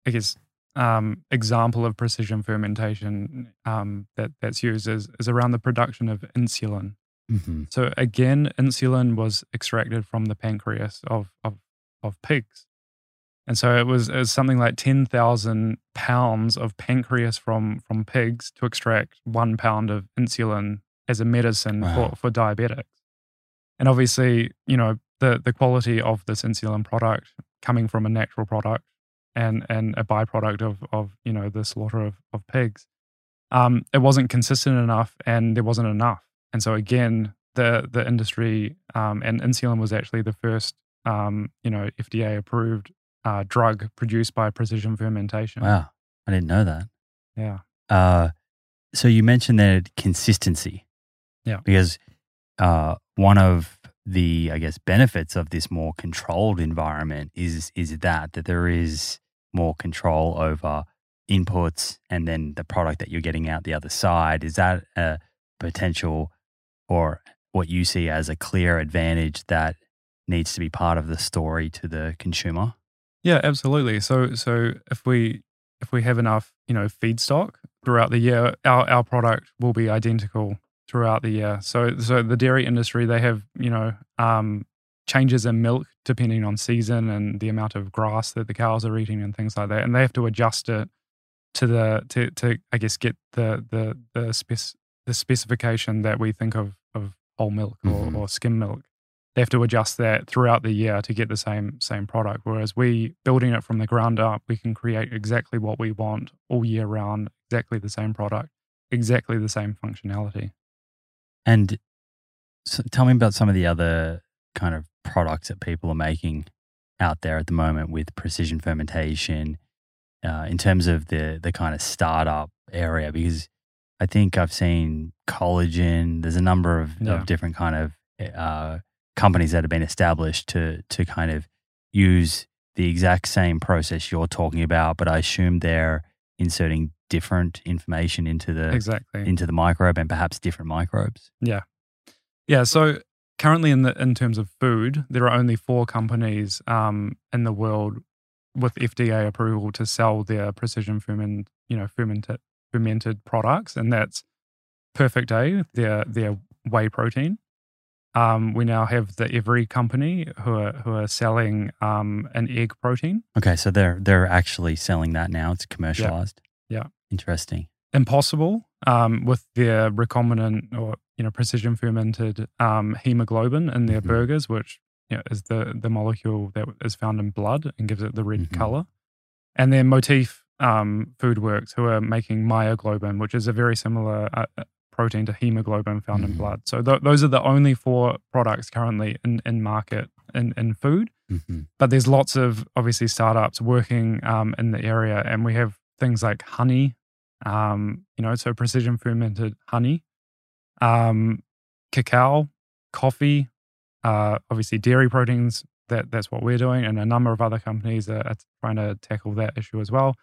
I guess um example of precision fermentation um that that's used is is around the production of insulin. Mm-hmm. So again, insulin was extracted from the pancreas of of, of pigs. And so it was, it was something like 10,000 pounds of pancreas from, from pigs to extract one pound of insulin as a medicine Wow. for, for diabetics. And obviously, you know, the, the quality of this insulin product coming from a natural product and, and a byproduct of, of, you know, the slaughter of, of pigs, um, it wasn't consistent enough and there wasn't enough. And so again, the, the industry um, and insulin was actually the first, um, you know, FDA approved uh, drug produced by precision fermentation. Wow, I didn't know that. Yeah. Uh, so you mentioned that consistency. Yeah. Because uh, one of the, I guess, benefits of this more controlled environment is is that that there is more control over inputs and then the product that you're getting out the other side. Is that a potential or what you see as a clear advantage that needs to be part of the story to the consumer. Yeah, absolutely. So so if we if we have enough, you know, feedstock throughout the year, our, our product will be identical throughout the year. So so the dairy industry, they have, you know, um, changes in milk depending on season and the amount of grass that the cows are eating and things like that. And they have to adjust it to the to to I guess get the the the spec, the specification that we think of of whole milk or, Mhm. or skim milk. They have to adjust that throughout the year to get the same same product. Whereas we building it from the ground up, we can create exactly what we want all year round, exactly the same product, exactly the same functionality. And so tell me about some of the other kind of products that people are making out there at the moment with precision fermentation uh, in terms of the the kind of startup area because I think I've seen collagen. There's a number of, Yeah. of different kind of uh, companies that have been established to to kind of use the exact same process you're talking about, but I assume they're inserting different information into the Exactly. into the microbe and perhaps different microbes. Yeah. Yeah. So currently, in the in terms of food, there are only four companies um, in the world with FDA approval to sell their precision ferment, you know, fermented fermented products, and that's Perfect Day, their their whey protein. Um, we now have the Every company who are who are selling um, an egg protein. Okay, so they're they're actually selling that now. It's commercialized. Yeah. Interesting. Impossible um, with their recombinant or you know precision fermented um, hemoglobin in their Mhm. burgers, which you know, is the the molecule that is found in blood and gives it the red Mhm. color. And then Motif um, Foodworks, who are making myoglobin, which is a very similar uh, uh, protein to hemoglobin found Mhm. in blood. So th- those are the only four products currently in, in market in, in food hmm but there's lots of obviously startups working um, in the area and we have things like honey um, you know so precision fermented honey um, cacao coffee uh, obviously dairy proteins that that's what we're doing and a number of other companies are, are trying to tackle that issue as well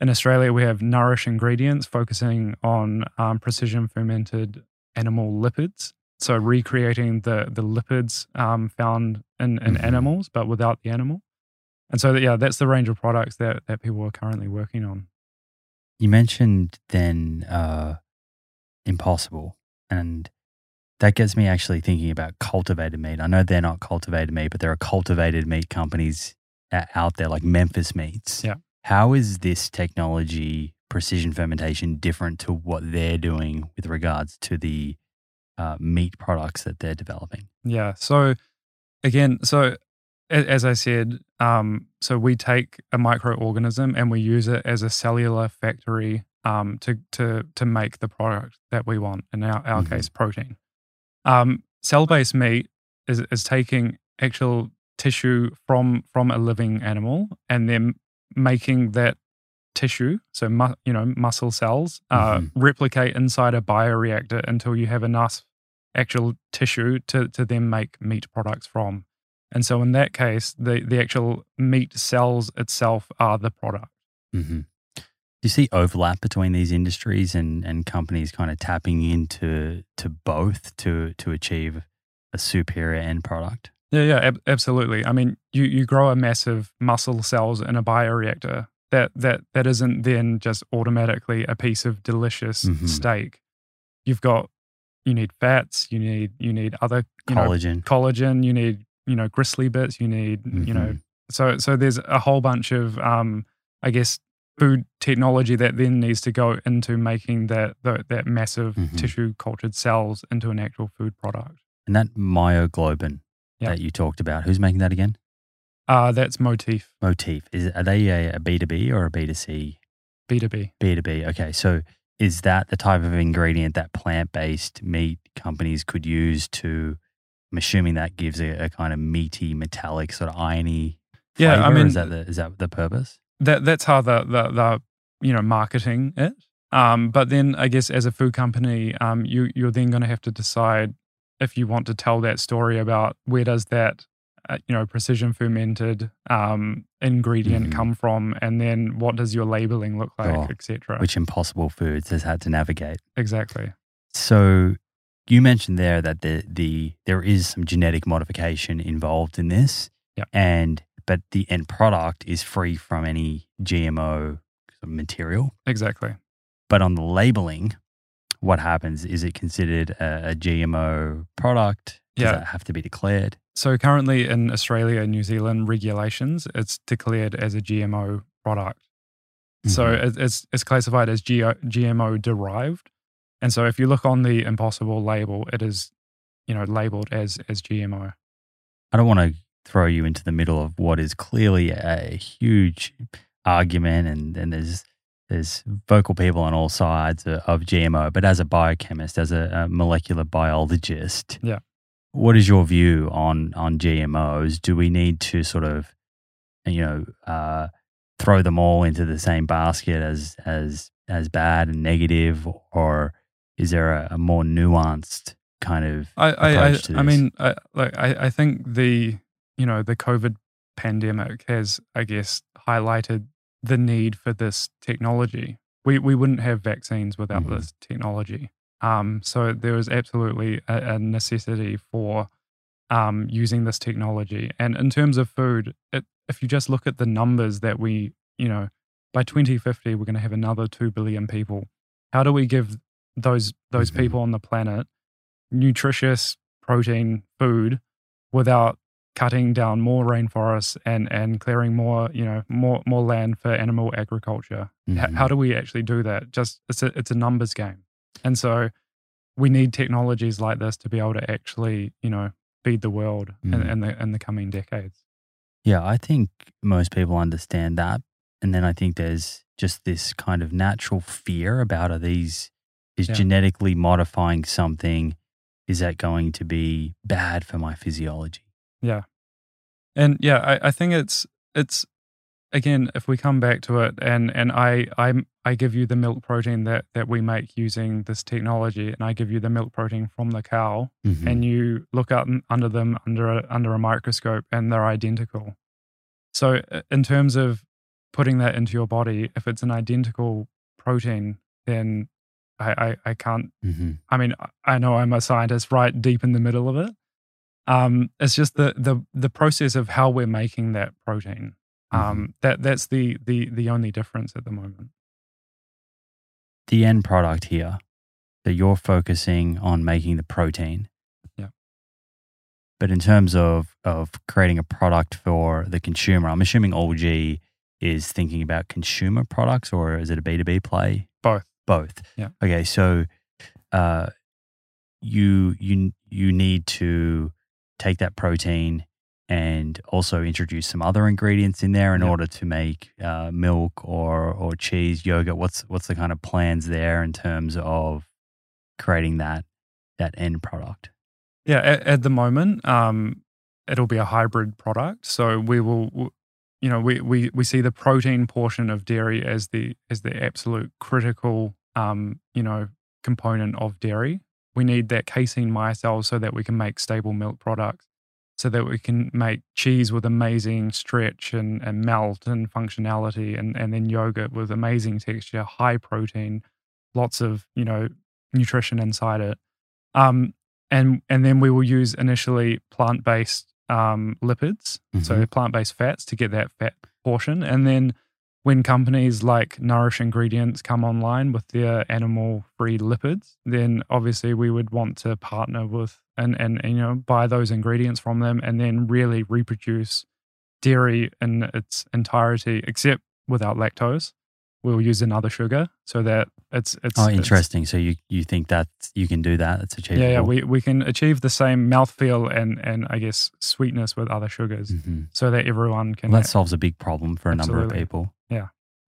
in australia we have nourish ingredients focusing on um, precision fermented animal lipids so recreating the the lipids um, found in, in Mhm. animals but without the animal and so yeah that's the range of products that, that people are currently working on You mentioned then uh, impossible, and that gets me actually thinking about cultivated meat. I know they're not cultivated meat, but there are cultivated meat companies out there like Memphis Meats. Yeah. How is this technology, precision fermentation, different to what they're doing with regards to the uh, meat products that they're developing? Yeah. So again, so as I said, um, so we take a microorganism and we use it as a cellular factory um, to to to make the product that we want. In our, our Mhm. case, protein. Um, cell-based meat is is taking actual tissue from from a living animal and then making that tissue, so mu- you know muscle cells, uh, Mhm. replicate inside a bioreactor until you have enough actual tissue to to then make meat products from. And so in that case, the the actual meat cells itself are the product. hmm Do you see overlap between these industries and, and companies kind of tapping into to both to to achieve a superior end product? Yeah, yeah, ab- absolutely. I mean, you you grow a massive muscle cells in a bioreactor. That that that isn't then just automatically a piece of delicious Mhm. steak. You've got you need fats, you need you need other you know, Collagen. collagen, you need you know gristly bits, you need you know Mhm. so so there's a whole bunch of um I guess food technology that then needs to go into making that that, that massive Mhm. tissue cultured cells into an actual food product. And that myoglobin Yeah. that you talked about, who's making that again? Uh that's motif Motif. Is are they a, a B2B or a B2C? B2B. B2B. Okay. So is that the type of ingredient that plant based meat companies could use to I'm assuming that gives a, a kind of meaty, metallic, sort of irony Yeah. I mean- is that the, is that the purpose? That that's how the the, the you know marketing it. Um, but then I guess as a food company, um, you you're then going to have to decide if you want to tell that story about where does that uh, you know precision fermented um, ingredient Mhm. come from, and then what does your labeling look like, etc. Which Impossible Foods has had to navigate. Exactly. So you mentioned there that the the there is some genetic modification involved in this. Yeah. And but the end product is free from any GMO material. Exactly. But on the labeling, what happens? Is it considered a, a GMO product? Does Yeah. that have to be declared? So currently in Australia and New Zealand regulations, it's declared as a GMO product. So Mhm. it, it's it's classified as GMO derived, and so if you look on the Impossible label, it is, you know, labeled as as GMO. I don't want to throw you into the middle of what is clearly a huge argument, and, and there's there's vocal people on all sides of, GMO. But as a biochemist, as a, a molecular biologist, Yeah. what is your view on on GMOs? Do we need to sort of, you know, uh, throw them all into the same basket as as as bad and negative, or is there a, a more nuanced kind of I I I, I mean, I, like I I think the you know the COVID pandemic has I guess highlighted the need for this technology. We we wouldn't have vaccines without Mhm. this technology. Um, so there was absolutely a, a necessity for um, using this technology. And in terms of food, it, if you just look at the numbers that we, you know, by 2050 we're going to have another two billion people. How do we give those those Mhm. people on the planet nutritious protein food without cutting down more rainforests and and clearing more you know more more land for animal agriculture H- Mhm. how do we actually do that just it's a it's a numbers game and so we need technologies like this to be able to actually you know feed the world in, Mhm. in the in the coming decades Yeah, I think most people understand that. And then I think there's just this kind of natural fear about are these is Yeah. genetically modifying something is that going to be bad for my physiology? And yeah I, I think it's it's again if we come back to it and and i i i give you the milk protein that that we make using this technology and i give you the milk protein from the cow Mhm. and you look out n- under them under a, under a microscope and they're identical so in terms of putting that into your body if it's an identical protein then i i, I can't Mhm. I mean, I know I'm a scientist right deep in the middle of it. Um, it's just the the the process of how we're making that protein. Um, that that's the the the only difference at the moment. the end product here that you're focusing on making the protein. Yeah. But in terms of of creating a product for the consumer, I'm assuming All G is thinking about consumer products or is it a B2B play? Both. Both. Yeah. Okay, so uh you you you need to take that protein and also introduce some other ingredients in there in Yeah. order to make uh, milk or or cheese, yogurt. What's what's the kind of plans there in terms of creating that that end product? Yeah, at, at the moment, um, it'll be a hybrid product. So we will, you know, we, we we see the protein portion of dairy as the as the absolute critical, um, you know, component of dairy. We need that casein micelle so that we can make stable milk products, so that we can make cheese with amazing stretch and, and melt and functionality, and and then yogurt with amazing texture, high protein, lots of you know nutrition inside it. Um, and and then we will use initially plant based um, lipids, so plant based fats to get that fat portion, and then when companies like Nourish Ingredients come online with their animal free lipids, then obviously we would want to partner with and, and and you know buy those ingredients from them, and then really reproduce dairy in its entirety, except without lactose. We'll use another sugar so that it's it's Oh, it's- interesting. So you you think that you can do that? That's achievable. yeah, yeah, we, we can achieve the same mouthfeel and, and I guess sweetness with other sugars Mhm. so that everyone can. Well, that solves a big problem for a number of people.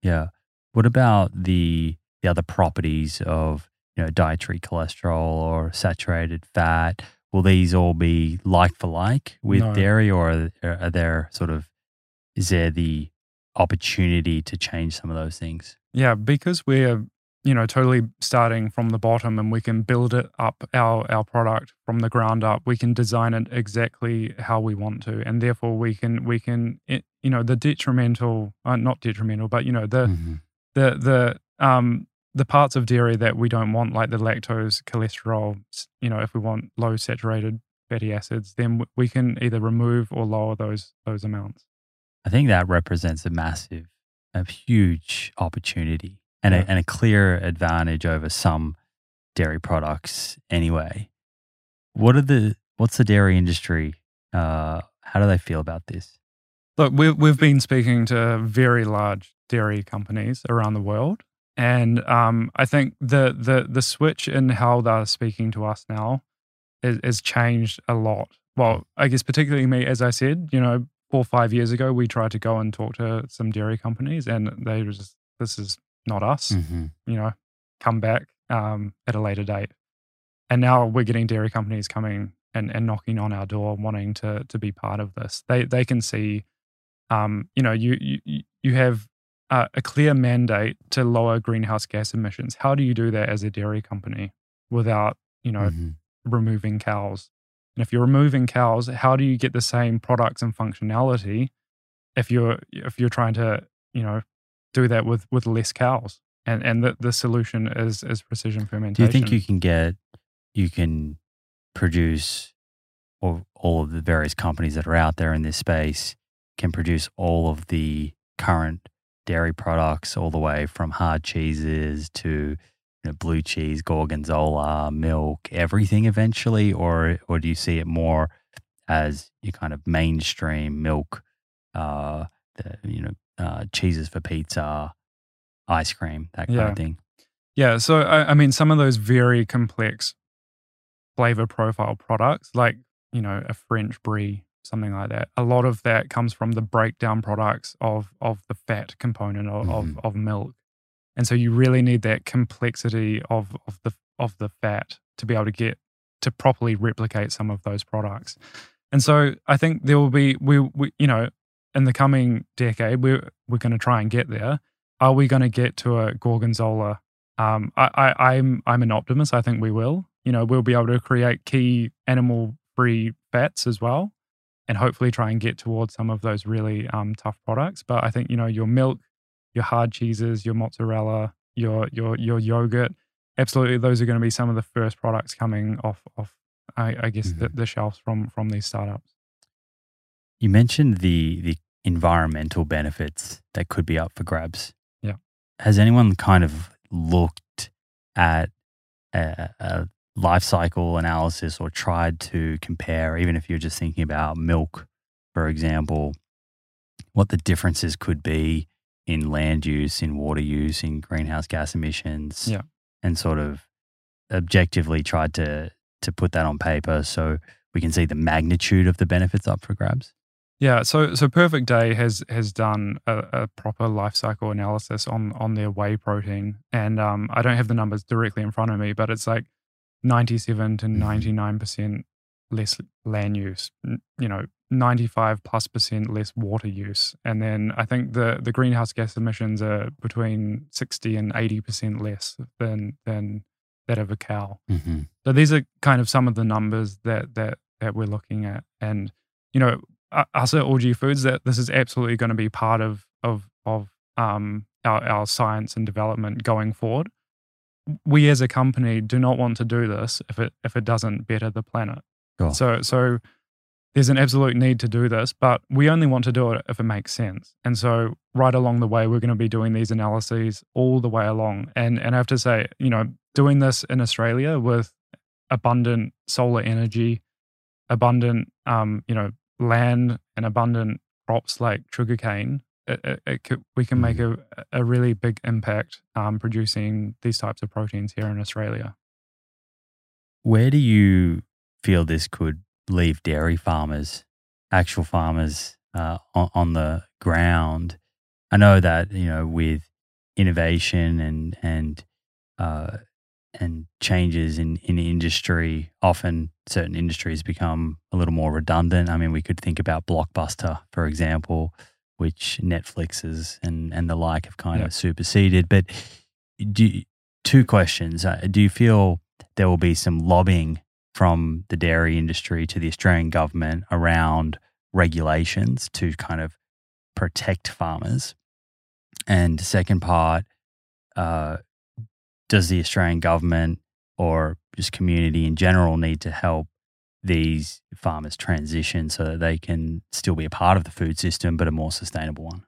Yeah. What about the the other properties of you know dietary cholesterol or saturated fat? Will these all be like for like with No. dairy, or are, are there sort of is there the opportunity to change some of those things? yeah, because we're you know totally starting from the bottom and we can build it up our our product from the ground up. We can design it exactly how we want to, and therefore we can we can it, you know the detrimental, uh, not detrimental, but you know the Mhm. the the um the parts of dairy that we don't want, like the lactose, cholesterol, you know, if we want low saturated fatty acids, then we can either remove or lower those those amounts. I think that represents a massive, a huge opportunity and, Yeah. a, and a clear advantage over some dairy products anyway. What are the what's the dairy industry? Uh, how do they feel about this? Look, we've we've been speaking to very large dairy companies around the world, and um, I think the the the switch in how they're speaking to us now is, is changed a lot. Well, I guess particularly me, as I said, you know, four or five years ago, we tried to go and talk to some dairy companies, and they were just, this is not us. Mm-hmm. You know, come back um, at a later date. And now we're getting dairy companies coming and, and knocking on our door, wanting to to be part of this. They they can see, um, you know, you you you have uh, a clear mandate to lower greenhouse gas emissions. How do you do that as a dairy company without you know Mm-hmm. removing cows? And if you're removing cows, how do you get the same products and functionality if you're if you're trying to you know do that with with less cows? And and the, the solution is is precision fermentation. Do you think you can get you can produce or all of the various companies that are out there in this space can produce all of the current dairy products all the way from hard cheeses to you know, blue cheese, gorgonzola, milk, everything eventually, or or do you see it more as your kind of mainstream milk, uh, the, you know, uh, cheeses for pizza, ice cream, that kind Yeah. of thing? Yeah, so I, I mean, some of those very complex flavor profile products, like you know a French brie, something like that. A lot of that comes from the breakdown products of of the fat component of of, Mhm. of milk, and so you really need that complexity of of the of the fat to be able to get to properly replicate some of those products. And so I think there will be we, we you know in the coming decade we're we're going to try and get there. Are we going to get to a gorgonzola um, I, I, I'm I'm an optimist. I think we will. You know, we'll be able to create key animal-free fats as well, and hopefully try and get towards some of those really um, tough products. But I think you know your milk, your hard cheeses, your mozzarella, your your your yogurt. Absolutely, those are going to be some of the first products coming off off. I, I guess the, the shelves from from these startups. You mentioned the the environmental benefits that could be up for grabs. Yeah. Has anyone kind of looked at a, a life cycle analysis or tried to compare, even if you're just thinking about milk, for example, what the differences could be in land use, in water use, in greenhouse gas emissions, Yeah. and sort of objectively tried to to put that on paper so we can see the magnitude of the benefits up for grabs? Yeah, so so Perfect Day has has done a, a proper life cycle analysis on on their whey protein, and um, I don't have the numbers directly in front of me, but it's like ninety seven to Mhm. ninety nine percent less land use, you know, ninety five plus percent less water use, and then I think the the greenhouse gas emissions are between sixty and eighty percent less than than that of a cow. Mm-hmm. So these are kind of some of the numbers that that that we're looking at, and you know, us at All G Foods, that this is absolutely going to be part of of of um, our our science and development going forward. We as a company do not want to do this if it if it doesn't better the planet. Sure. So so there's an absolute need to do this, but we only want to do it if it makes sense. And so right along the way, we're going to be doing these analyses all the way along. And and I have to say, you know, doing this in Australia with abundant solar energy, abundant um, you know, land and abundant crops like sugarcane, it, it, it could, we can make a, a really big impact um, producing these types of proteins here in Australia. Where do you feel this could leave dairy farmers, actual farmers uh, on, on the ground? I know that you know with innovation and and uh, and changes in in industry, often certain industries become a little more redundant. I mean, we could think about Blockbuster, for example, which Netflixes and and the like have kind Yeah. of superseded. But do two questions: uh, Do you feel there will be some lobbying from the dairy industry to the Australian government around regulations to kind of protect farmers? And second part, uh, does the Australian government or just community in general need to help these farmers transition so that they can still be a part of the food system, but a more sustainable one?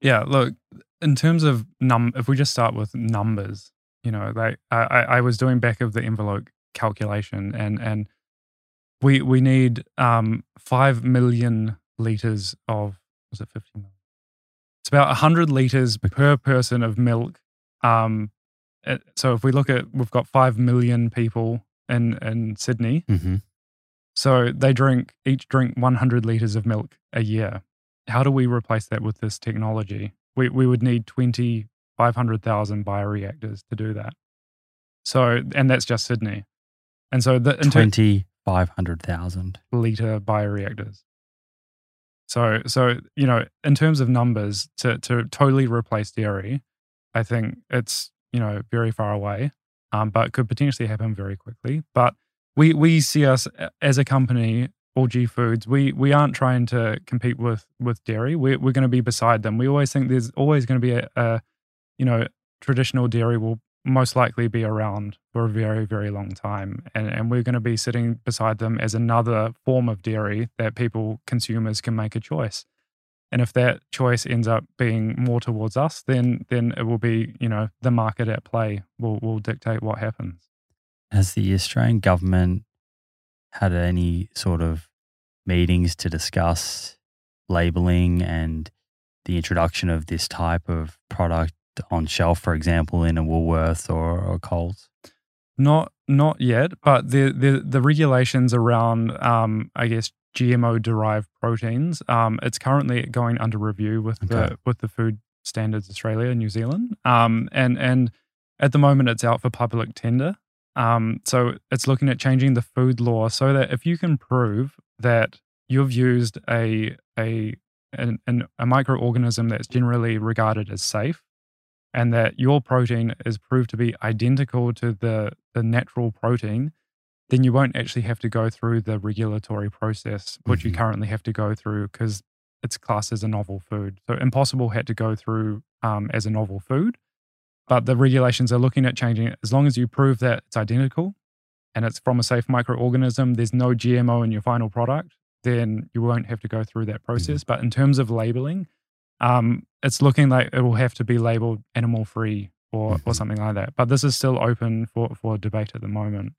Yeah, look, in terms of num, if we just start with numbers, you know, like I, I was doing back of the envelope calculation, and and we we need um five million liters of was it fifty million? It's about hundred liters per person of milk. Um, so if we look at, we've got five million people in in Sydney. Mm-hmm. So they drink each drink 100 liters of milk a year. How do we replace that with this technology? We we would need 20 500,000 bioreactors to do that. So and that's just Sydney. And so the twenty five hundred thousand liter bioreactors. So so you know in terms of numbers to to totally replace dairy, I think it's you know very far away, um, but could potentially happen very quickly. But we we see us as a company, all G Foods. We we aren't trying to compete with with dairy. We're we're going to be beside them. We always think there's always going to be a, a, you know, traditional dairy will most likely be around for a very very long time, and and we're going to be sitting beside them as another form of dairy that people consumers can make a choice. And if that choice ends up being more towards us, then then it will be you know the market at play will will dictate what happens. Has the Australian government had any sort of meetings to discuss labeling and the introduction of this type of product on shelf, for example, in a Woolworths or, or Coles? Not not yet, but the the, the regulations around, um, I guess, GMO derived proteins. Um, it's currently going under review with okay. the with the Food Standards Australia and New Zealand. Um, and and at the moment, it's out for public tender. Um, so it's looking at changing the food law so that if you can prove that you've used a a an, an, a microorganism that's generally regarded as safe, and that your protein is proved to be identical to the the natural protein, then you won't actually have to go through the regulatory process which mm-hmm. you currently have to go through because it's classed as a novel food. So Impossible had to go through um, as a novel food but the regulations are looking at changing it. As long as you prove that it's identical and it's from a safe microorganism, there's no GMO in your final product, then you won't have to go through that process. Mm-hmm. But in terms of labeling, um, it's looking like it will have to be labeled animal free or, mm-hmm. or something like that. But this is still open for, for debate at the moment.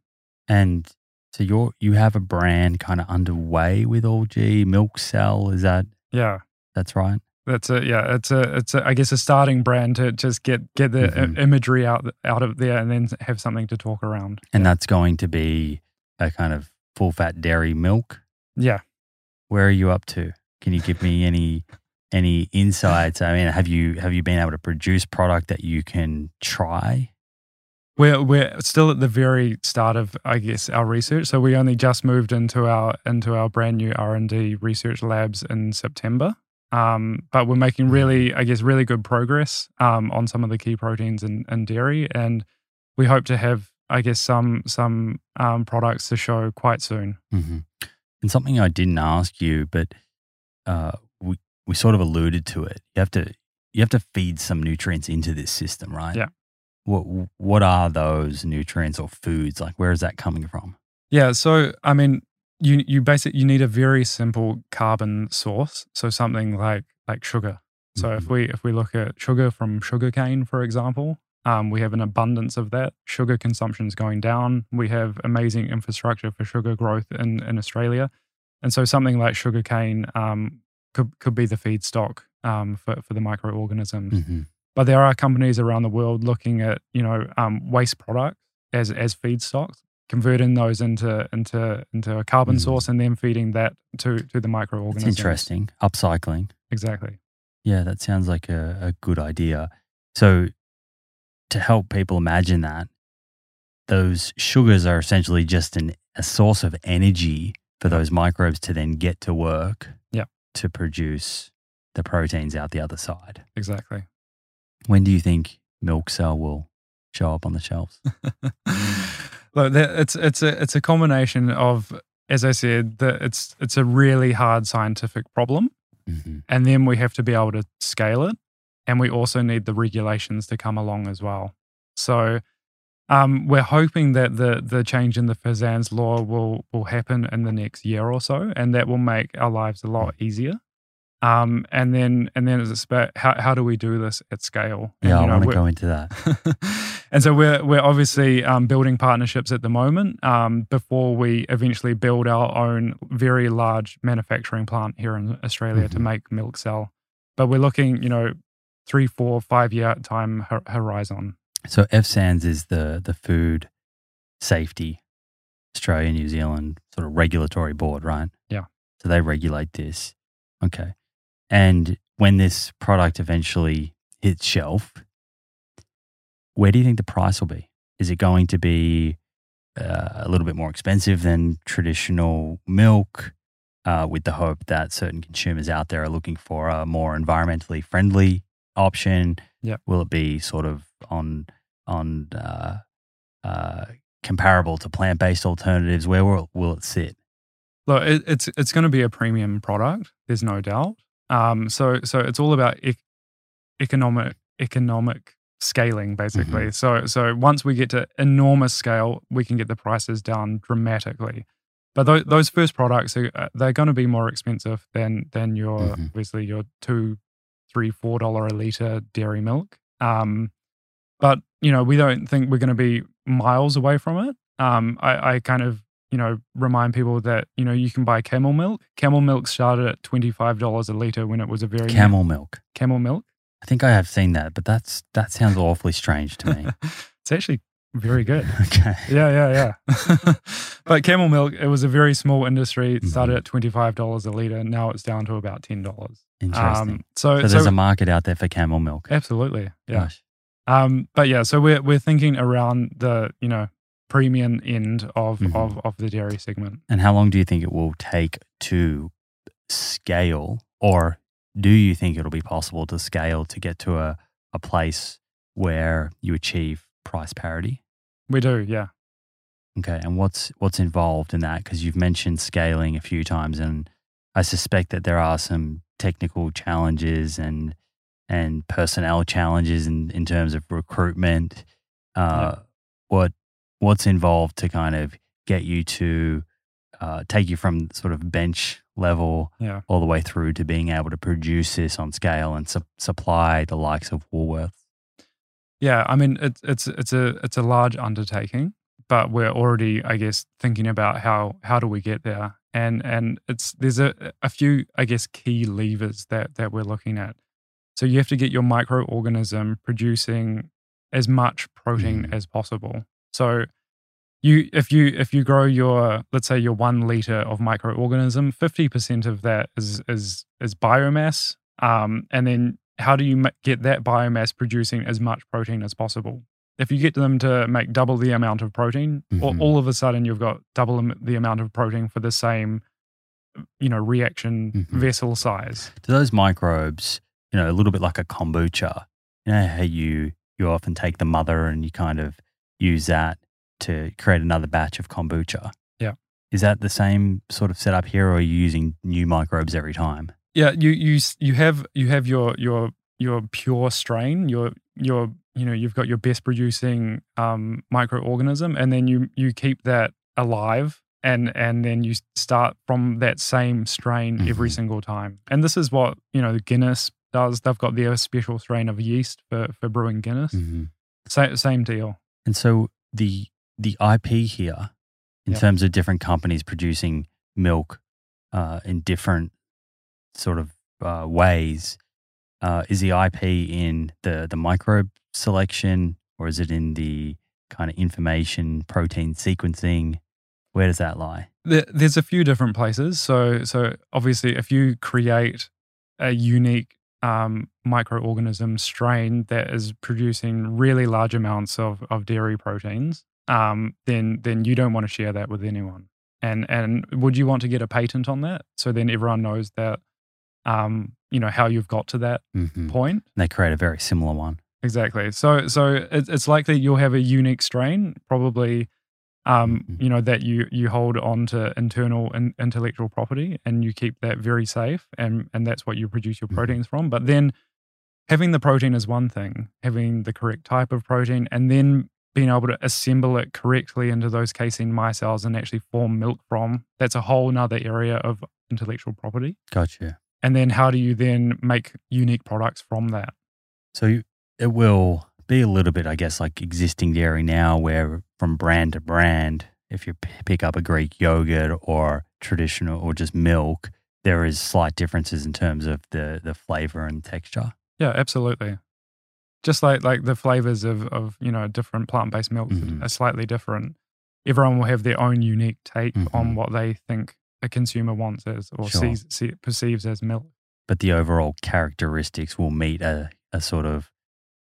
And so you're you have a brand kind of underway with All G Milk Cell, is that Yeah. That's right. That's a yeah. It's a it's a, I guess a starting brand to just get get the mm-hmm. imagery out out of there and then have something to talk around. And that's going to be a kind of full fat dairy milk. Yeah. Where are you up to? Can you give me any any insights? I mean, have you have you been able to produce product that you can try? We're we're still at the very start of I guess our research. So we only just moved into our into our brand new R and D research labs in September. Um, but we're making really, I guess, really good progress um, on some of the key proteins in, in, dairy, and we hope to have, I guess, some some um, products to show quite soon. Mm-hmm. And something I didn't ask you, but uh, we we sort of alluded to it. You have to you have to feed some nutrients into this system, right? Yeah. What what are those nutrients or foods? Like, where is that coming from? Yeah. So, I mean, you you basically you need a very simple carbon source. So something like like sugar. So mm-hmm. if we if we look at sugar from sugarcane, for example, um, we have an abundance of that. Sugar consumption is going down. We have amazing infrastructure for sugar growth in, in Australia. And so something like sugarcane um, could, could be the feedstock um, for, for the microorganisms. Mm-hmm. But there are companies around the world looking at, you know, um, waste products as, as feedstocks converting those into into into a carbon mm. source and then feeding that to to the microorganisms. It's interesting. Upcycling. Exactly. Yeah, that sounds like a, a good idea. So to help people imagine that, those sugars are essentially just an, a source of energy for those microbes to then get to work yeah. to produce the proteins out the other side. Exactly. When do you think Milk Cell will show up on the shelves? Look, it's it's a it's a combination of, as I said, that it's it's a really hard scientific problem, mm-hmm. and then we have to be able to scale it, and we also need the regulations to come along as well. So um, we're hoping that the the change in the FSANZ law will will happen in the next year or so, and that will make our lives a lot easier. Um, and then and then it's about how how do we do this at scale? And, Yeah, I you know, want to go into that. and so we're we're obviously um, building partnerships at the moment um, before we eventually build our own very large manufacturing plant here in Australia to Mhm. make milk cell. But we're looking, you know, three, four, five year time hor- horizon. So FSANZ is the the Food Safety Australia New Zealand sort of regulatory board, right? Yeah. So they regulate this. Okay. And when this product eventually hits shelf, where do you think the price will be? Is it going to be uh, a little bit more expensive than traditional milk? Uh, with the hope that certain consumers out there are looking for a more environmentally friendly option. Yep. Will it be sort of on on uh, uh, comparable to plant based alternatives? Where will, will it sit? Look, it, it's it's going to be a premium product. There's no doubt. Um, so so it's all about ec- economic economic scaling, basically. So so once we get to enormous scale, we can get the prices down dramatically. But those, those first products are uh, they're going to be more expensive than than your Mhm. obviously your two, three, four dollar a liter dairy milk. Um, but you know we don't think we're going to be miles away from it. Um, I, I kind of you know remind people that you know you can buy camel milk. Camel milk started at twenty five dollars a liter when it was a very Camel milk. camel milk. I think I have seen that, but that's that sounds awfully strange to me. it's actually very good. okay. Yeah, yeah, yeah. but camel milk, it was a very small industry. It started Mhm. at twenty five dollars a liter. Now it's down to about ten dollars. Interesting. so, so so, there's a market out there for camel milk. absolutely, yeah. Gosh. Um, but yeah, so we're we're thinking around the you know premium end of Mhm. of of the dairy segment. And how long do you think it will take to scale, or do you think it'll be possible to scale to get to a, a place where you achieve price parity? We do, yeah. Okay, and what's what's involved in that? Because you've mentioned scaling a few times, and I suspect that there are some technical challenges and and personnel challenges in, in terms of recruitment. Uh, What what's involved to kind of get you to uh, take you from sort of bench level Yeah. all the way through to being able to produce this on scale and su- supply the likes of Woolworths? Yeah, I mean it's it's it's a it's a large undertaking, but we're already, I guess, thinking about how how do we get there, and and it's there's a a few, I guess, key levers that that we're looking at. So you have to get your microorganism producing as much protein Mm. as possible. So you if you if you grow your let's say your one liter of microorganism, fifty percent of that is is is biomass, um, and then how do you get that biomass producing as much protein as possible? If you get them to make double the amount of protein, all, Mhm. all of a sudden you've got double the amount of protein for the same, you know, reaction Mhm. vessel size. Do those microbes, you know, a little bit like a kombucha, you know how you you often take the mother and you kind of use that to create another batch of kombucha. Yeah. Is that the same sort of setup here, or are you using new microbes every time? Yeah, you you you have you have your your your pure strain, your your you know you've got your best producing um, microorganism, and then you you keep that alive, and and then you start from that same strain every Mhm. single time. And this is what you know Guinness does. They've got their special strain of yeast for for brewing Guinness. Mm-hmm. Same same deal. And so the the IP here, in Yeah. terms of different companies producing milk uh, in different sort of uh, ways, uh, is the IP in the the microbe selection, or is it in the kind of information protein sequencing? Where does that lie? There, there's a few different places. So, so obviously, if you create a unique um, microorganism strain that is producing really large amounts of, of dairy proteins, um, then then you don't want to share that with anyone. And and would you want to get a patent on that? So then everyone knows that, um, you know, how you've got to that Mm-hmm. point. They create a very similar one. Exactly. So so it's likely you'll have a unique strain, probably, um, Mhm. you know, that you you hold on to internal and intellectual property, and you keep that very safe, and and that's what you produce your Mhm. proteins from. But then, having the protein is one thing, having the correct type of protein, and then being able to assemble it correctly into those casein micelles and actually form milk from, that's a whole nother area of intellectual property. Gotcha. And then how do you then make unique products from that? So you, it will be a little bit, I guess, like existing dairy now, where from brand to brand, if you p- pick up a Greek yogurt or traditional or just milk, there is slight differences in terms of the the flavor and texture. Yeah, absolutely. Just like like the flavors of of you know different plant based milks Mhm. are slightly different. Everyone will have their own unique take Mhm. on what they think a consumer wants as or Sure. sees see, perceives as milk. but the overall characteristics will meet a, a sort of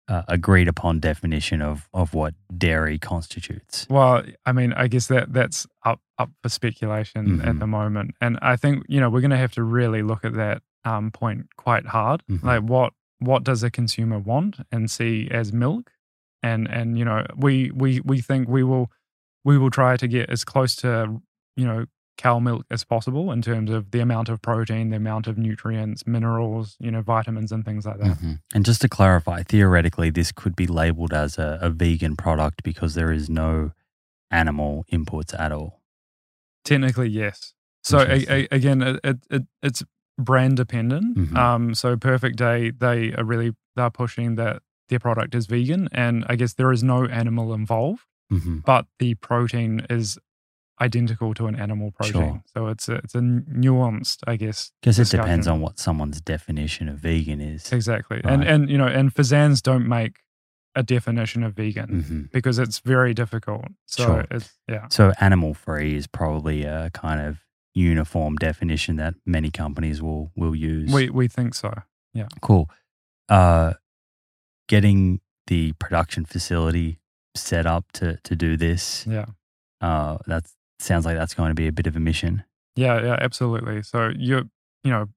uh, agreed upon definition of, of what dairy constitutes. Well, I mean, I guess that that's up up for speculation Mhm. at the moment, and I think you know we're going to have to really look at that um, point quite hard. Mhm. Like, what what does a consumer want and see as milk, and and you know we we we think we will we will try to get as close to you know cow milk as possible in terms of the amount of protein, the amount of nutrients, minerals, you know, vitamins and things like that. Mhm. And just to clarify, theoretically, this could be labeled as a, a vegan product because there is no animal inputs at all. Technically, yes. So a, a, again, it, it, it it's brand dependent. Mhm. Um, so Perfect Day, they are really they're pushing that their product is vegan, and I guess there is no animal involved, hmm but the protein is identical to an animal protein. Sure. So it's a, it's a nuanced, I guess. Because it depends on what someone's definition of vegan is. Exactly, and Right. and you know, and FSANZ don't make a definition of vegan hmm because it's very difficult. So Sure. it's yeah. So animal free is probably a kind of uniform definition that many companies will will use. We we think so. Yeah. Cool. Uh, getting the production facility set up to to do this. Yeah. Uh, that sounds like that's going to be a bit of a mission. Yeah, yeah, absolutely. So you're, you know,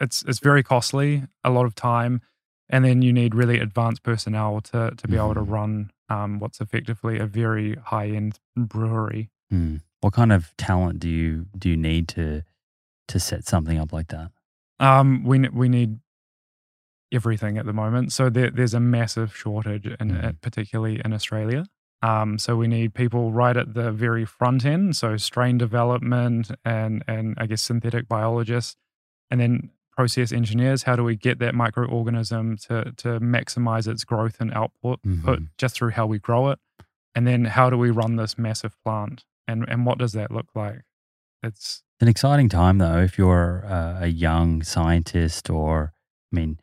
it's it's very costly, a lot of time, and then you need really advanced personnel to to be able to Mhm. run um, what's effectively a very high end brewery. Hmm. What kind of talent do you do you need to to set something up like that? Um, we we need everything at the moment. So there, there's a massive shortage, in, Mhm. uh, particularly in Australia. Um, so we need people right at the very front end, so strain development and and I guess synthetic biologists, and then process engineers. How do we get that microorganism to to maximize its growth and output put Mhm. just through how we grow it? And then how do we run this massive plant? And and what does that look like? It's an exciting time, though, if you're uh, a young scientist, or I mean,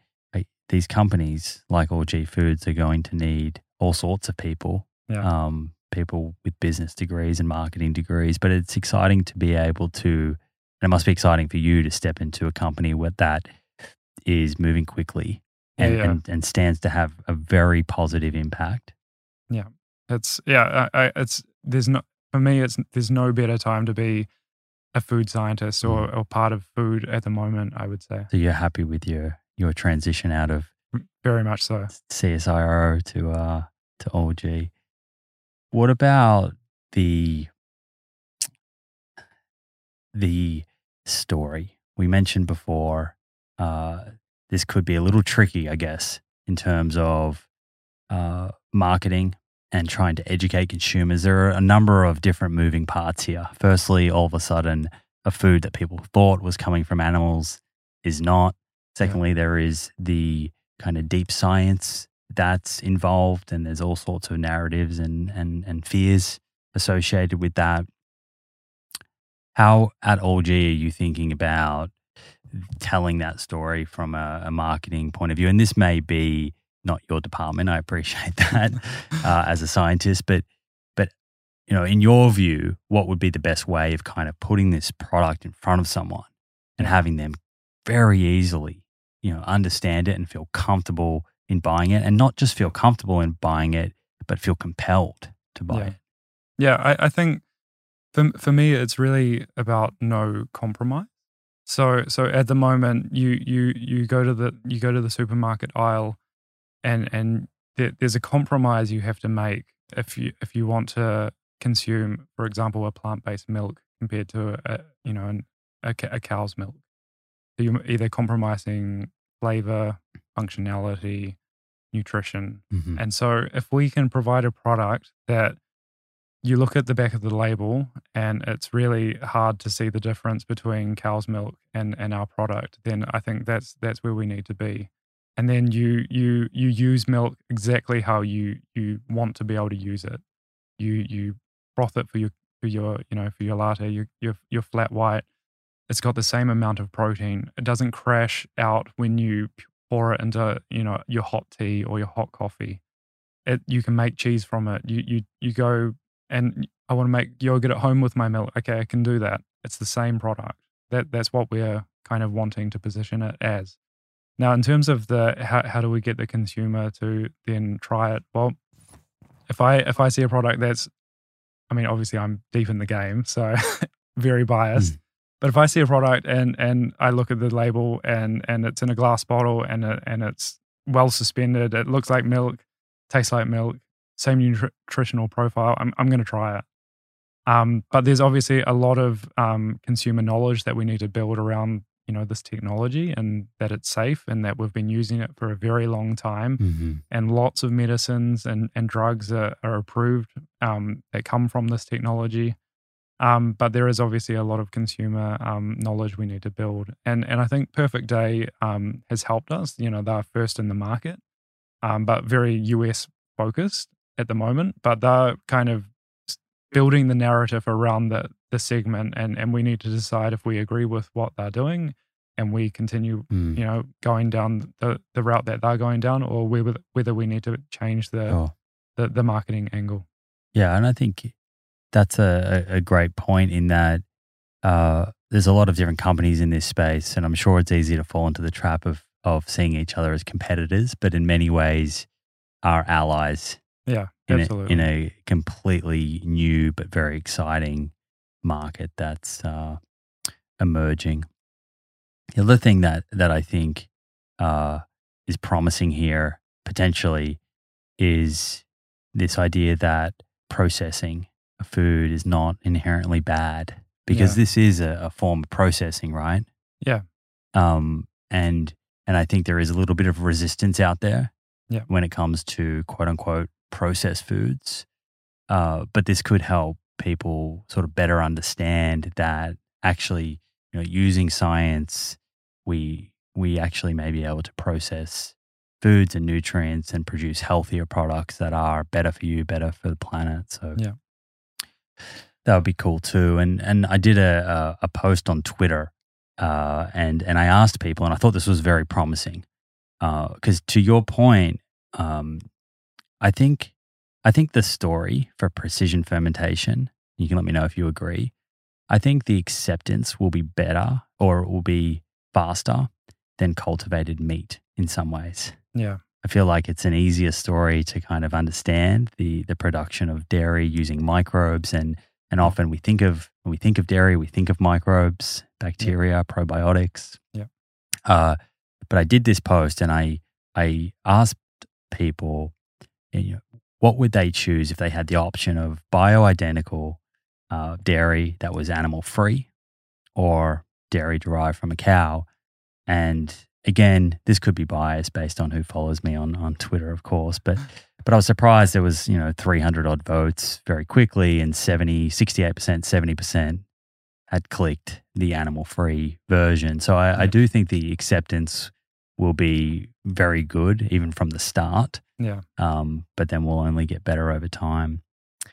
these companies like All G Foods are going to need all sorts of people, Yeah. um, people with business degrees and marketing degrees. But it's exciting to be able to, and it must be exciting for you to step into a company with that is moving quickly Yeah, and, yeah. and, and stands to have a very positive impact. Yeah. It's yeah, I, I, it's there's no for me. It's there's no better time to be a food scientist or, or part of food at the moment. I would say So you're happy with your your transition out of very much so. CSIRO to uh to All G. What about the the story we mentioned before? Uh, this could be a little tricky, I guess, in terms of uh, marketing and trying to educate consumers. There are a number of different moving parts here. Firstly, all of a sudden, a food that people thought was coming from animals is not. Secondly, there is the kind of deep science that's involved, and there's all sorts of narratives and, and, and fears associated with that. How at All G are you thinking about telling that story from a, a marketing point of view? And this may be not your department. I appreciate that uh, as a scientist, but but you know, in your view, what would be the best way of kind of putting this product in front of someone and having them very easily, you know, understand it and feel comfortable in buying it, and not just feel comfortable in buying it, but feel compelled to buy Yeah. it. Yeah, I, I think for for me, it's really about no compromise. So so at the moment, you you you go to the you go to the supermarket aisle, and and there, there's a compromise you have to make if you if you want to consume, for example, a plant based milk compared to a you know an, a, a cow's milk. So you're either compromising flavor functionality, nutrition. Mhm. And so, if we can provide a product that you look at the back of the label and it's really hard to see the difference between cow's milk and, and our product, then I think that's that's where we need to be. And then you you you use milk exactly how you you want to be able to use it. You you froth it for your for your you know for your latte, your your your flat white. It's got the same amount of protein. It doesn't crash out when you pour it into you know your hot tea or your hot coffee. It you can make cheese from it. You you you go and I want to make yogurt at home with my milk. Okay, I can do that. It's the same product. That that's what we're kind of wanting to position it as. Now, in terms of the how, how do we get the consumer to then try it? Well, if I if I see a product that's, I mean, obviously I'm deep in the game, so very biased. Hmm. But if I see a product and and I look at the label and and it's in a glass bottle and it, and it's well suspended, it looks like milk, tastes like milk, same nutritional profile, I'm I'm going to try it. Um, but there's obviously a lot of um, consumer knowledge that we need to build around you know this technology and that it's safe and that we've been using it for a very long time Mhm. and lots of medicines and, and drugs are, are approved um, that come from this technology. Um, but there is obviously a lot of consumer um, knowledge we need to build. And, and I think Perfect Day um, has helped us. You know, they're first in the market, um, but very US focused at the moment. But they're kind of building the narrative around the, the segment. And, and we need to decide if we agree with what they're doing and we continue Mm. you know, going down the, the route that they're going down, or whether whether we need to change the Sure. the, the marketing angle. Yeah, and I think that's a, a a great point in that uh, there's a lot of different companies in this space, and I'm sure it's easy to fall into the trap of of seeing each other as competitors, but in many ways are allies Yeah, in a, absolutely. in a completely new but very exciting market that's uh, emerging. The other thing that that I think uh, is promising here potentially is this idea that processing a food is not inherently bad because Yeah. this is a, a form of processing, right? Yeah. Um, and and I think there is a little bit of resistance out there Yeah. when it comes to quote unquote processed foods. Uh, but this could help people sort of better understand that actually, you know, using science, we we actually may be able to process foods and nutrients and produce healthier products that are better for you, better for the planet. So Yeah. That would be cool too. And and I did a a, a post on Twitter, uh, and and I asked people, and I thought this was very promising, because to your point, um, I think I think the story for precision fermentation. You can let me know if you agree. I think the acceptance will be better, or it will be faster than cultivated meat in some ways. yeah, I feel like it's an easier story to kind of understand the the production of dairy using microbes and and often we think of when we think of dairy, we think of microbes, bacteria, probiotics. Yeah. Uh, but I did this post and I I asked people, you know, what would they choose if they had the option of bioidentical uh, dairy that was animal free, or dairy derived from a cow, and again, this could be biased based on who follows me on, on Twitter, of course, but but I was surprised there was, you know, 300 odd votes very quickly and 70, 68%, 70% had clicked the animal free version. So I, I do think the acceptance will be very good even from the start. yeah. Um, but then we'll only get better over time.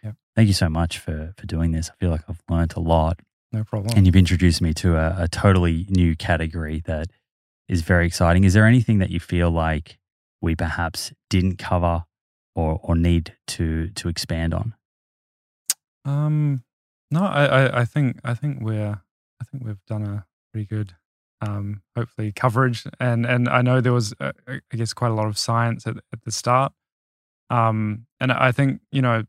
Yep. Thank you so much for, for doing this. I feel like I've learned a lot. No problem. And you've introduced me to a, a totally new category that is very exciting. Is there anything that you feel like we perhaps didn't cover or, or need to to expand on? Um, no, I, I, I think I think we're I think we've done a pretty good, um, hopefully coverage, and and I know there was uh, I guess quite a lot of science at, at the start, um, and I think you know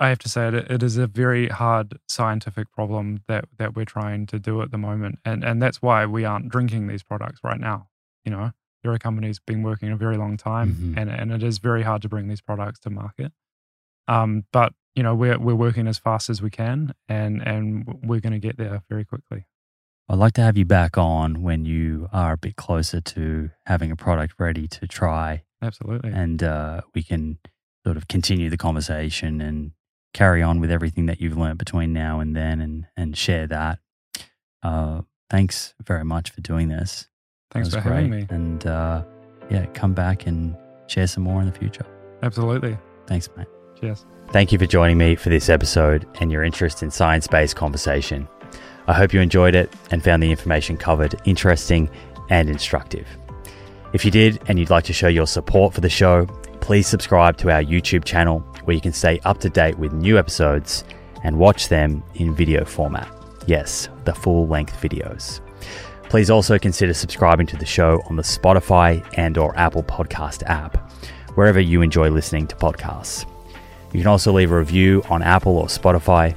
I have to say it, it is a very hard scientific problem that that we're trying to do at the moment, and and that's why we aren't drinking these products right now. You know, there are companies been working a very long time, Mhm. and and it is very hard to bring these products to market. Um, but you know, we're we're working as fast as we can, and and we're going to get there very quickly. I'd like to have you back on when you are a bit closer to having a product ready to try, Absolutely. and uh, we can sort of continue the conversation and carry on with everything that you've learned between now and then, and and share that. Uh, thanks very much for doing this. Thanks for was having me. And uh, yeah, come back and share some more in the future. Absolutely. Thanks, mate. Cheers. Thank you for joining me for this episode and your interest in science based conversation. I hope you enjoyed it and found the information covered interesting and instructive. If you did and you'd like to show your support for the show, please subscribe to our YouTube channel where you can stay up to date with new episodes and watch them in video format. Yes, the full length videos. Please also consider subscribing to the show on the Spotify and or Apple Podcast app, wherever you enjoy listening to podcasts. You can also leave a review on Apple or Spotify.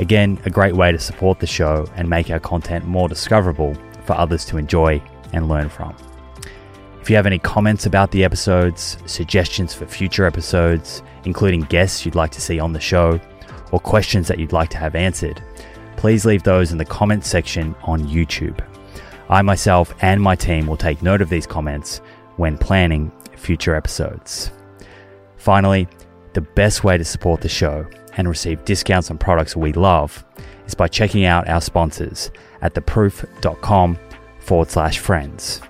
Again, a great way to support the show and make our content more discoverable for others to enjoy and learn from. If you have any comments about the episodes, suggestions for future episodes, including guests you'd like to see on the show, or questions that you'd like to have answered, please leave those in the comments section on YouTube. I myself and my team will take note of these comments when planning future episodes. Finally, the best way to support the show and receive discounts on products we love is by checking out our sponsors at theproof.com forward slash friends.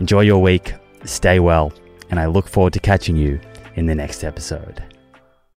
Enjoy your week, stay well, and I look forward to catching you in the next episode.